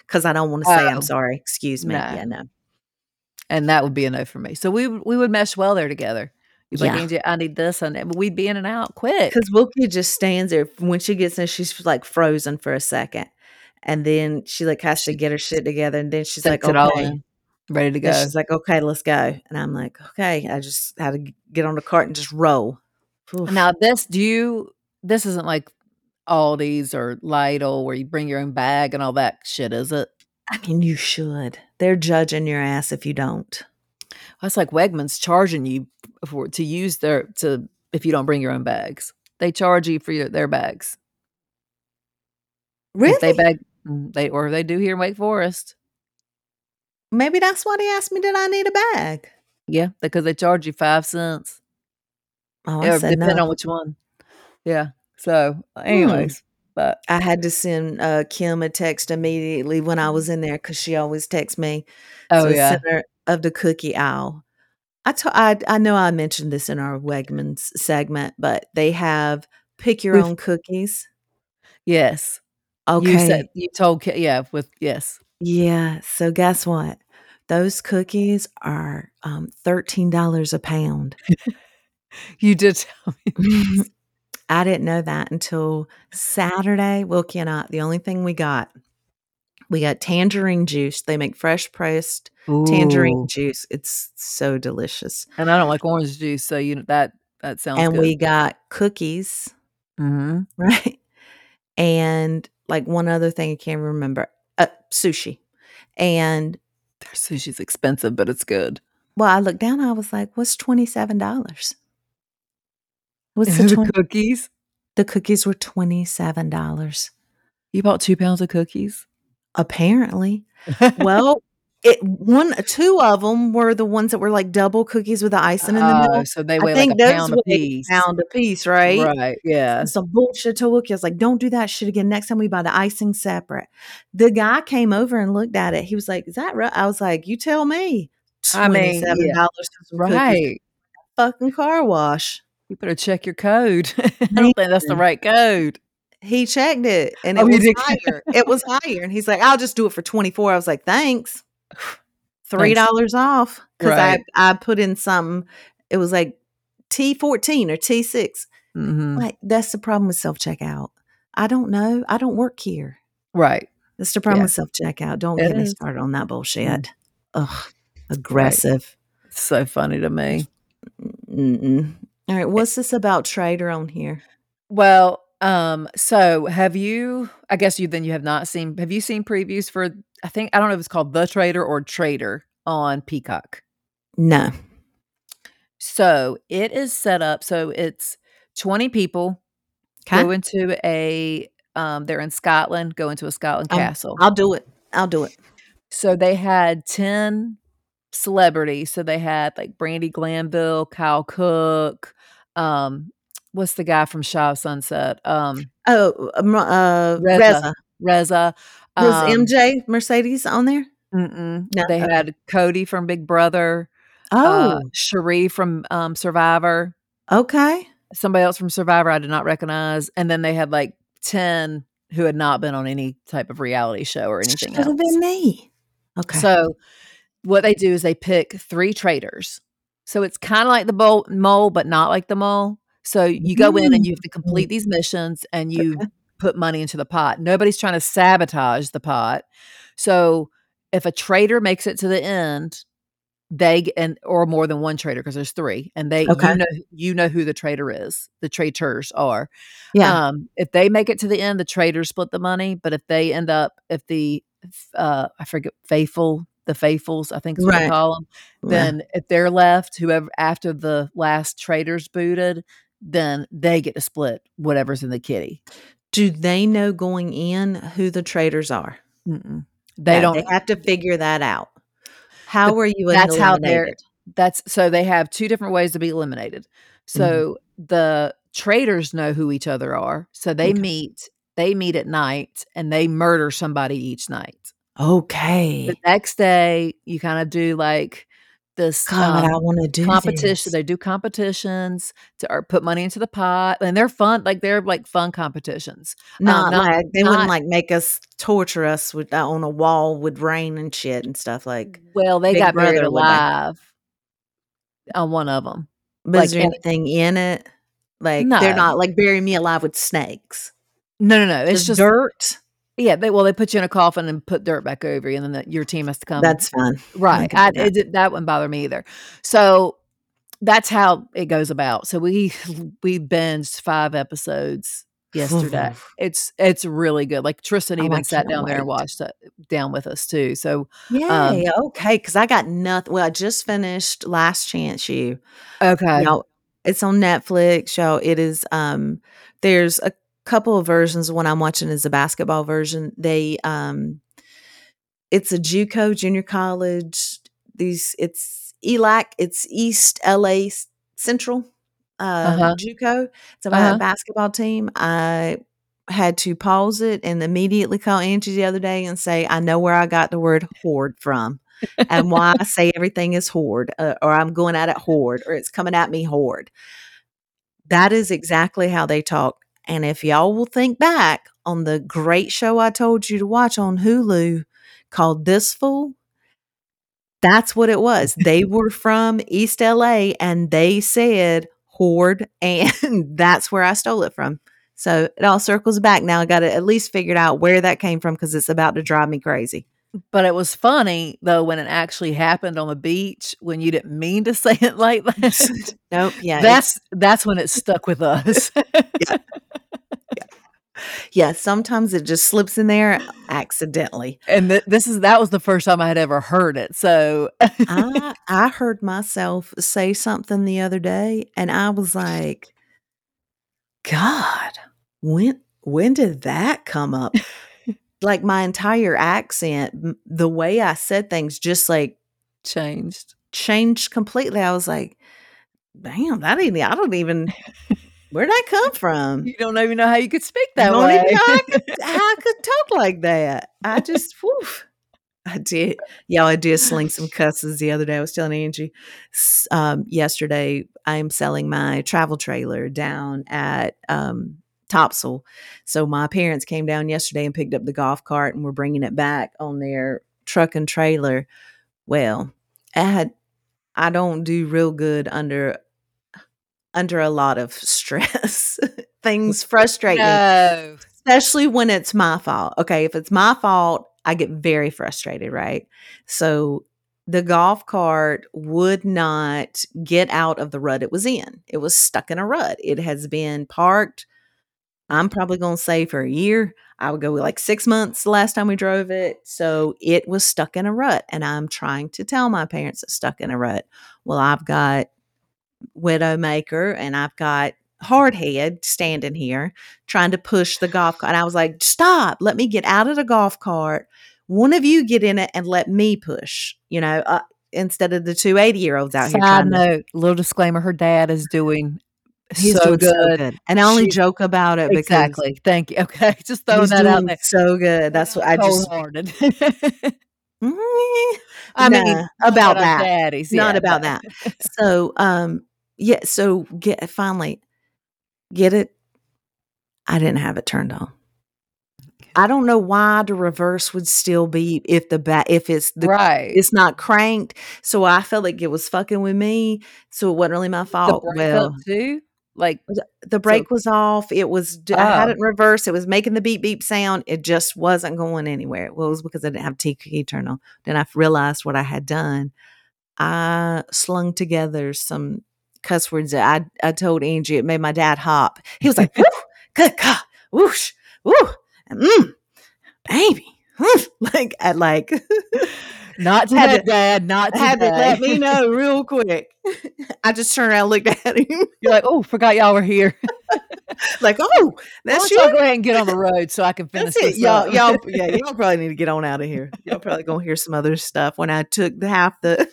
because I don't want to say Oh. I'm sorry. Excuse me. No. Yeah, no. and that would be a no for me. So we we would mesh well there together. You'd Yeah. like, Angie, I need this, and but we'd be in and out quick. Because Wilkie just stands there. When she gets in, she's like frozen for a second, and then she like has to get her shit together, and then she's like, okay. ready to go. And she's like, okay, let's go. And I'm like, okay. I just had to get on the cart and just roll. Oof. Now this, do you? This isn't like Aldi's or Lidl where you bring your own bag and all that shit, is it? I mean, you should. They're judging your ass if you don't. That's like Wegmans charging you for to use their to if you don't bring your own bags. They charge you for your, their bags. Really? If they bag they or they do here in Wake Forest. Maybe that's why they asked me, did I need a bag? Yeah, because they charge you five cents. Oh, I Or said depending no. on which one. Yeah. So, Hmm. anyways, but I had to send uh, Kim a text immediately when I was in there because she always texts me. oh yeah, center of the cookie aisle. I to- I I know I mentioned this in our Wegmans segment, but they have pick your We've- own cookies. yes. Okay. You said you told Ki- yeah with yes. yeah. So guess what? Those cookies are um, thirteen dollars a pound. You did tell me. I didn't know that until Saturday. Wilkie and I, the only thing we got, we got tangerine juice. They make fresh pressed tangerine juice. It's so delicious. and I don't like orange juice, so you know that that sounds and good. we got cookies. mm-hmm. right? And like one other thing I can't remember, uh, sushi. And Their sushi's expensive, but it's good. well, I looked down, I was like, "What's twenty seven dollars?" What's the the 20? cookies? the cookies were twenty seven dollars. You bought two pounds of cookies. Apparently, well, it one two of them were the ones that were like double cookies with the icing in the Oh, middle. so they I weigh think like a pound a piece. a pound a piece, right? Right. Yeah. Some bullshit to Wookie. I was like, don't do that shit again. Next time we buy the icing separate. The guy came over and looked at it. He was like, Is that right? I was like, You tell me. I mean, $27 yeah. for cookies. Right. Fucking car wash. You better check your code. I don't think that's the right code. He checked it and oh, it Oh, was higher. it was higher. And he's like, I'll just do it for 24. I was like, Thanks. $3 off. Because Right. I, I put in something. It was like T14 or T6. mm-hmm. Like, that's the problem with self checkout. I don't know. I don't work here. Right. That's the problem Yeah. with self checkout. Don't It get me started on that bullshit. Ugh, aggressive. so funny to me. Mm-mm. All right, what's this about Traitor on here? Well, um, so have you? I guess you then you have not seen. Have you seen previews for? I think I don't know if it's called The Traitor or Traitor on Peacock. No. So it is set up. So it's twenty people Okay. go into a. Um, they're in Scotland. Go into a Scotland Um, castle. I'll do it. I'll do it. So they had 10 celebrities. So they had like Brandi Glanville, Kyle Cook, um, what's the guy from Shaw Sunset? Um, Oh, um, uh, Reza. Reza. Reza. Was um, MJ Mercedes on there? mm-mm. No, They had Cody from Big Brother, Oh, uh, Cirie from um, Survivor, okay. somebody else from Survivor I did not recognize, and then they had like 10 who had not been on any type of reality show or anything Should have been me. Okay. So what they do is they pick three traitors. So it's kind of like the bowl, mole, but not like the mole. So you go in and you have to complete these missions and you Mm. Okay. Put money into the pot. Nobody's trying to sabotage the pot. So if a traitor makes it to the end, they and or more than one traitor because there's three, and they Okay. you know you know who the traitor is. The traitors are. yeah. Um, if they make it to the end, the traitors split the money. But if they end up, if the uh, I forget faithful, the faithfuls, I think is what they Right. call them. Then if they're left, whoever after the last traitor's booted, then they get to split whatever's in the kitty. Do they know going in who the traitors are? Mm-mm. They don't. They have to figure that out. How But are you that's how they're- That's so they have two different ways to be eliminated. Mm-hmm. So the traitors know who each other are. So they Okay. meet. They meet at night and they murder somebody each night. Okay. The next day, you kind of do like this God, um, I want to do competition. this. They do competitions to or put money into the pot, and they're fun. Like they're like fun competitions. Not, not- like they not- wouldn't like make us torture us with uh, on a wall with rain and shit and stuff like. Well, they got buried alive on one of them. But Like, is there anything in it? Like No. they're not like bury me alive with snakes. No, no, no. It's just dirt. Yeah. They well, they put you in a coffin and put dirt back over you, and then the, your team has to come. That's fun. right. I, that. it, that wouldn't bother me either. So that's how it goes about. So we we binged five episodes yesterday. it's it's really good. Like Tristan Oh, even I sat down there and watched it down with us too. So Yay. okay. Because I got nothing. Well, I just finished Last Chance U. okay, Y'all, it's on Netflix, y'all. It is um there's a couple of versions. One I'm watching is the basketball version. They um it's a JUCO junior college. These it's ELAC, it's East LA Central uh Uh-huh. JUCO. It's about Uh-huh. a basketball team. I had to pause it and immediately call Angie the other day and say, I know where I got the word hoard from and why I say everything is hoard, uh, or I'm going at it hoard, or it's coming at me hoard. That is exactly how they talk. And if y'all will think back on the great show I told you to watch on Hulu called This Fool, that's what it was. They were from East LA and they said hoard, and that's where I stole it from. So it all circles back. Now I got to at least figured out where that came from because it's about to drive me crazy. but it was funny though when it actually happened on the beach when you didn't mean to say it like that. Nope. Yeah. that's that's when it stuck with us. yeah. Yeah, sometimes it just slips in there accidentally. and th- this is that was the first time I had ever heard it. So I I heard myself say something the other day, and I was like, "God, when when did that come up?" like my entire accent, the way I said things, just like changed. changed completely. I was like, "Damn, that ain't. I don't even. Where'd I come from? You don't even know how you could speak that don't way. even know I could, how I could talk like that. I just, whew, I did. Y'all, I did sling some cusses the other day. I was telling Angie um, yesterday, I am selling my travel trailer down at um, Topsail. So my parents came down yesterday and picked up the golf cart and we're bringing it back on their truck and trailer. Well, I had, I don't do real good under under a lot of stress. Things frustrate me especially when it's my fault. Okay, if it's my fault, I get very frustrated, right? So the golf cart would not get out of the rut it was in. It was stuck in a rut. It has been parked. I'm probably going to say for a year. I would go like six months the last time we drove it. So it was stuck in a rut. And I'm trying to tell my parents it's stuck in a rut. Well, I've got Widowmaker and I've got Hardhead standing here trying to push the golf cart. And I was like, stop, let me get out of the golf cart. One of you get in it and let me push, you know, uh, instead of the two 80 year olds out Side here. To, note, little disclaimer: her dad is doing he's so doing good. so good. And I only She's- joke about it because Exactly. Thank you. Okay, just throwing that out there. so good. That's what I just, Cold-hearted. Mm, I mean, about that. daddies, not yeah, about but- that. So, um, yeah, so get uh, finally get it. I didn't have it turned on. I don't know why the reverse would still be if the back if it's the right. it's not cranked. So I felt like it was fucking with me. So it wasn't really my fault. Well, too. Like the brake was off. It was I had Oh. it in reverse. It was making the beep beep sound. It just wasn't going anywhere. Well, it was because I didn't have T key turned on. Then I realized what I had done. I slung together some cuss words that I I told Angie. It made my dad hop. He was like, "Woo, good God, whoosh, woo, mm, baby." mm," like at like not Had today, to- Dad. Not had to today. let me know real quick. I just turned around, and looked at him, You're like, oh, forgot y'all were here. like, "Oh, That's you." go ahead and get on the road so I can finish it. this Y'all, up. y'all, yeah, y'all probably need to get on out of here. Y'all probably gonna hear some other stuff. When I took the half the,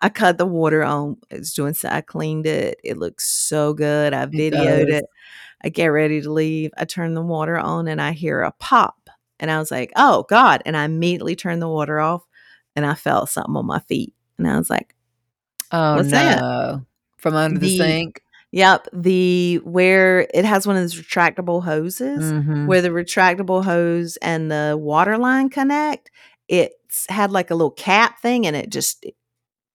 I cut the water on. It's doing so. I cleaned it. It looks so good. I videoed does. it. I get ready to leave. I turn the water on and I hear a pop, and I was like, "Oh God!" And I immediately turned the water off, and I felt something on my feet, and I was like, oh What's no. that? From under the, The- sink. "Yep." The where it has one of those retractable hoses. Mhm. where the retractable hose and the water line connect, it's had like a little cap thing and it just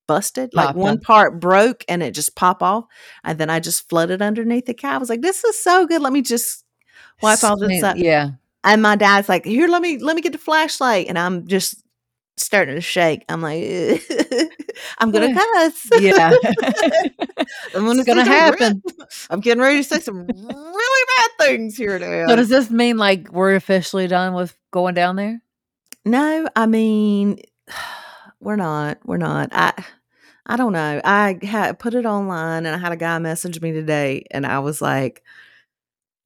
busted. Like Pop, one part broke and it just pop off. And then I just flooded underneath the cap. I was like, this is so good. Let me just wipe all this up. Yeah. And my dad's like, here, let me let me get the flashlight. And I'm just starting to shake. I'm like, I'm gonna cuss. Yeah. I'm gonna It's gonna some real- happen. I'm getting ready to say some really bad things here now. So does this mean like we're officially done with going down there? No, I mean, we're not. We're not. I I don't know. I had put it online and I had a guy message me today and I was like,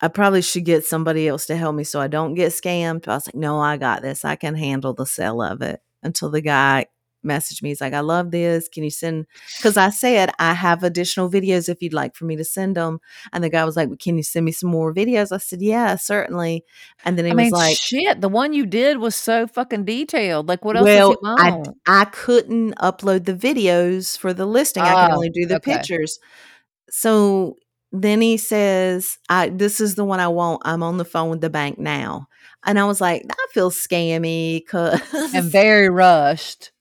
I probably should get somebody else to help me so I don't get scammed. I was like, no, I got this. I can handle the sale of it. Until the guy messaged me. He's like, I love this. Can you send? Because I said I have additional videos if you'd like for me to send them. And the guy was like, well, Can you send me some more videos? I said, Yeah, certainly. And then he I was mean, like, shit, the one you did was so fucking detailed. Like, what else well, I? I couldn't upload the videos for the listing. I can Oh, only do the okay. pictures. So then he says, "I this is the one I want. I'm on the phone with the bank now." And I was like, "That feels scammy, cause and very rushed.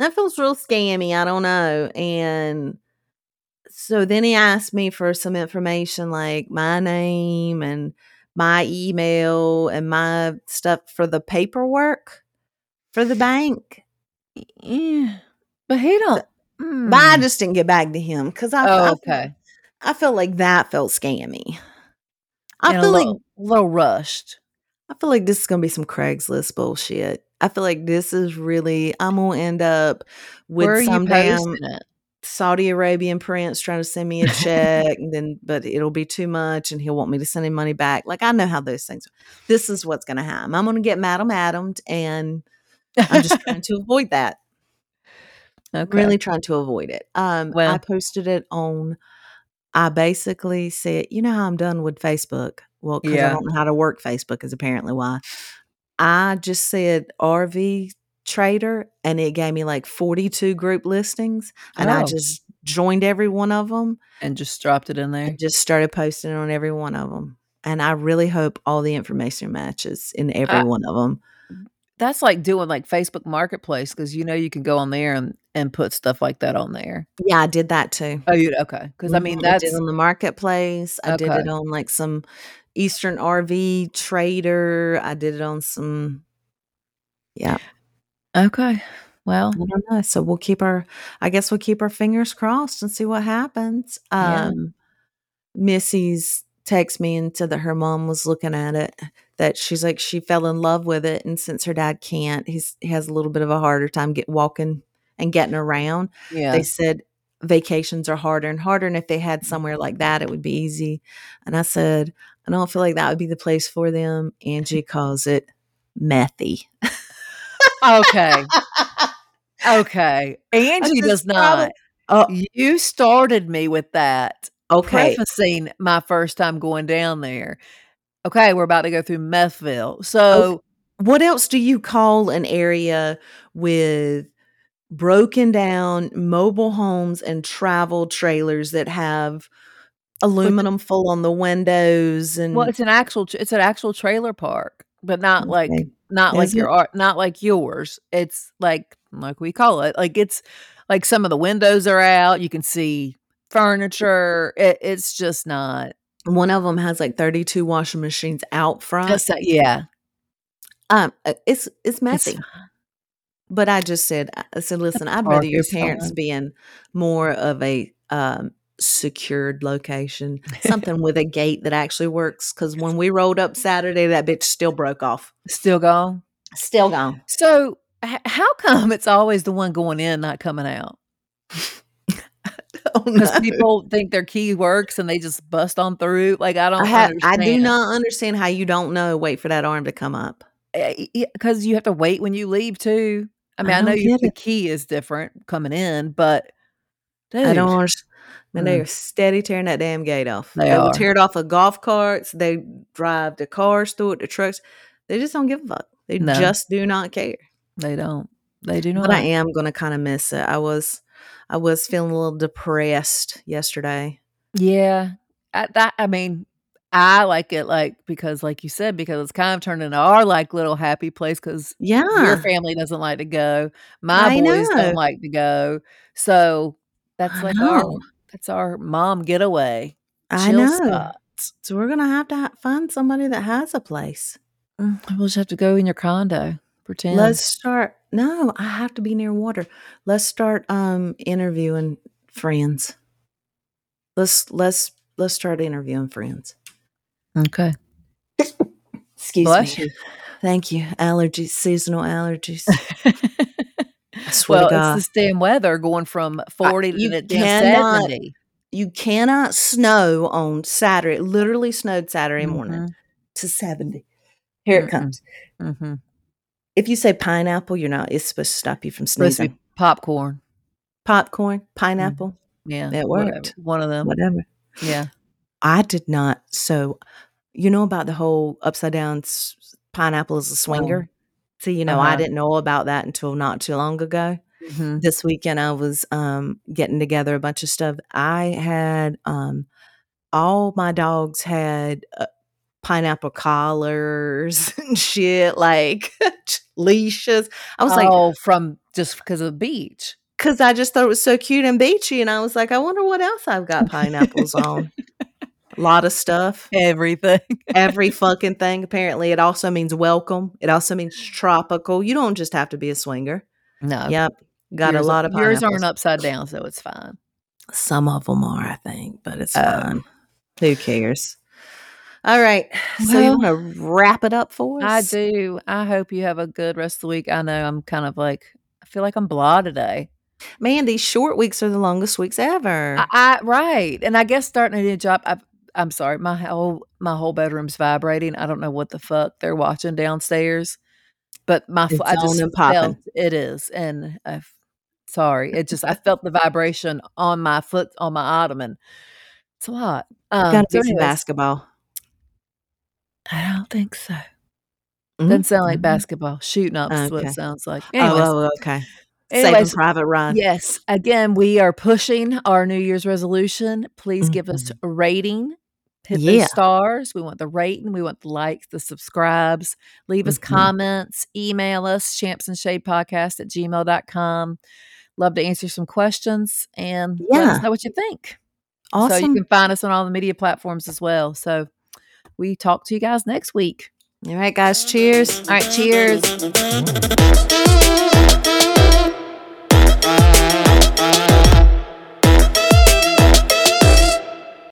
That feels real scammy. I don't know." And so then he asked me for some information like my name and my email and my stuff for the paperwork for the bank. Yeah. But he don't. But I Mm. just didn't get back to him because I, Oh, I, okay. I felt like that felt scammy. I And a feel like a little rushed. I feel like this is gonna be some Craigslist bullshit. I feel like this is really I'm gonna end up with some damn? Saudi Arabian prince trying to send me a check, and then but it'll be too much, and he'll want me to send him money back. Like I know how those things. are. This is what's gonna happen. I'm gonna get Madam Adams, and I'm just trying to avoid that. okay. really trying to avoid it. Um, I posted it on. I basically said, you know how I'm done with Facebook. Well, because I don't know how to work Facebook is apparently why. I just said RV trader, and it gave me like 42 group listings, and I Oh. just joined every one of them and just dropped it in there. just started posting on every one of them. And I really hope all the information matches in every I- one of them. That's like doing like Facebook Marketplace because you know you can go on there and, and put stuff like that on there. Yeah, I did that too. Oh, you okay? Because I mean Mhm, I that's did on the marketplace. I did it on like some Eastern RV trader. I did it on some. Yeah, okay. Well, I don't know. So we'll keep our I guess we'll keep our fingers crossed and see what happens. Yeah. Um Missy's text me and said that her mom was looking at it, that she's like she fell in love with it and since her dad can't, he's he has a little bit of a harder time get walking and getting around. yeah. They said vacations are harder and harder and if they had somewhere like that it would be easy. And I said, I don't feel like that would be the place for them. Angie calls it methy. okay. Okay. Angie does "Probably- not. Oh, You started me with that. okay. Prefacing my first time going down there. Okay, we're about to go through Methville. So oh, What else do you call an area with broken down mobile homes and travel trailers that have aluminum full on the windows and well, it's an actual it's an actual trailer park, but not like Okay. not like Is your art not like yours. It's like like we call it. Like it's like some of the windows are out. You can see furniture. It, it's just not one of them has like 32 washing machines out front. yeah. um uh, it's it's It's messy. But I just said I said listen, I'd rather your parents fun. be in more of a um secured location, something with a gate that actually works cuz when we rolled up Saturday that bitch still broke off. still gone. Still gone. So h- how come it's always the one going in, not coming out? Oh, Because no. people think their key works and they just bust on through. Like I don't I, I do not understand how you don't know. Wait for that arm to come up. Eh, because you have to wait when you leave too. I mean, I I, know you, the key is different coming in, but dude, I don't understand. Man, they Mm. are steady tearing that damn gate off. They They, will tear it off of golf carts. They drive the cars through it, the trucks. They just don't give a fuck. They No. just do not care. they don't. They do not. But I am going to kind of miss it. I was, I was feeling a little depressed yesterday. Yeah, I, that I mean, I like it like because, like you said, because it's kind of turned into our like little happy place because yeah, your family doesn't like to go, my I boys know. don't like to go, so that's I like our. That's our mom getaway. I know. spot. So we're gonna have to ha- find somebody that has a place. Mm, We'll just have to go in your condo, pretend. Let's start. No, I have to be near water. Let's start um interviewing friends. Let's let's let's start interviewing friends. okay. Excuse me. Thank you. Allergies, seasonal allergies. I well, God, it's this damn weather going from 40 you to cannot 70. you cannot snow on Saturday. It literally snowed Saturday morning Mhm, to seventy. Here it Mm-mm. comes. mhm. If you say pineapple, you're not. It's supposed to stop you from sneezing. popcorn. Popcorn, pineapple, Yeah. it whatever. worked. One of them. Whatever. Yeah. I did not. So, you know about the whole upside down s- pineapple as a swinger? See, you know, I Uh-huh. didn't know about that until not too long ago. Mhm. This weekend, I was um, getting together a bunch of stuff. I had um, all my dogs had uh, pineapple collars and shit, like leashes. I was like, oh, from just because of the beach. because I just thought it was so cute and beachy. And I was like, I wonder what else I've got pineapples on. A lot of stuff. Everything. every fucking thing. Apparently, it also means welcome. It also means tropical. You don't just have to be a swinger. No. Yep, got yours, a lot of yours aren't upside down, so it's fine. Some of them are, I think, but it's Oh. fine. Who cares? All right. So you want to wrap it up for us? I do. I hope you have a good rest of the week. I know I'm kind of like I feel like I'm blah today. Man, these short weeks are the longest weeks ever. I, I right, and I guess starting a new job. i I'm sorry, my whole my whole bedroom's vibrating. I don't know what the fuck they're watching downstairs, but my It's I just felt it is, and I sorry, it just I felt the vibration on my foot on my ottoman. It's a lot. Um, Got to so be basketball. I don't think so. Mm, Doesn't sound like mhm. basketball. Shooting up is what it sounds like. Oh, Anyways, oh, okay. Saving anyways, Private Ryan. Yes. Again, we are pushing our New Year's resolution. Please give us Mhm. a rating. Hit Yeah. those stars. We want the rating. We want the likes, the subscribes. Leave us Mhm. comments. Email us, champs and shade podcast at gmail.com. Love to answer some questions and let us Yeah. know what you think. Awesome. So you can find us on all the media platforms as well. So we talk to you guys next week. All right, guys. Cheers. All right. Cheers.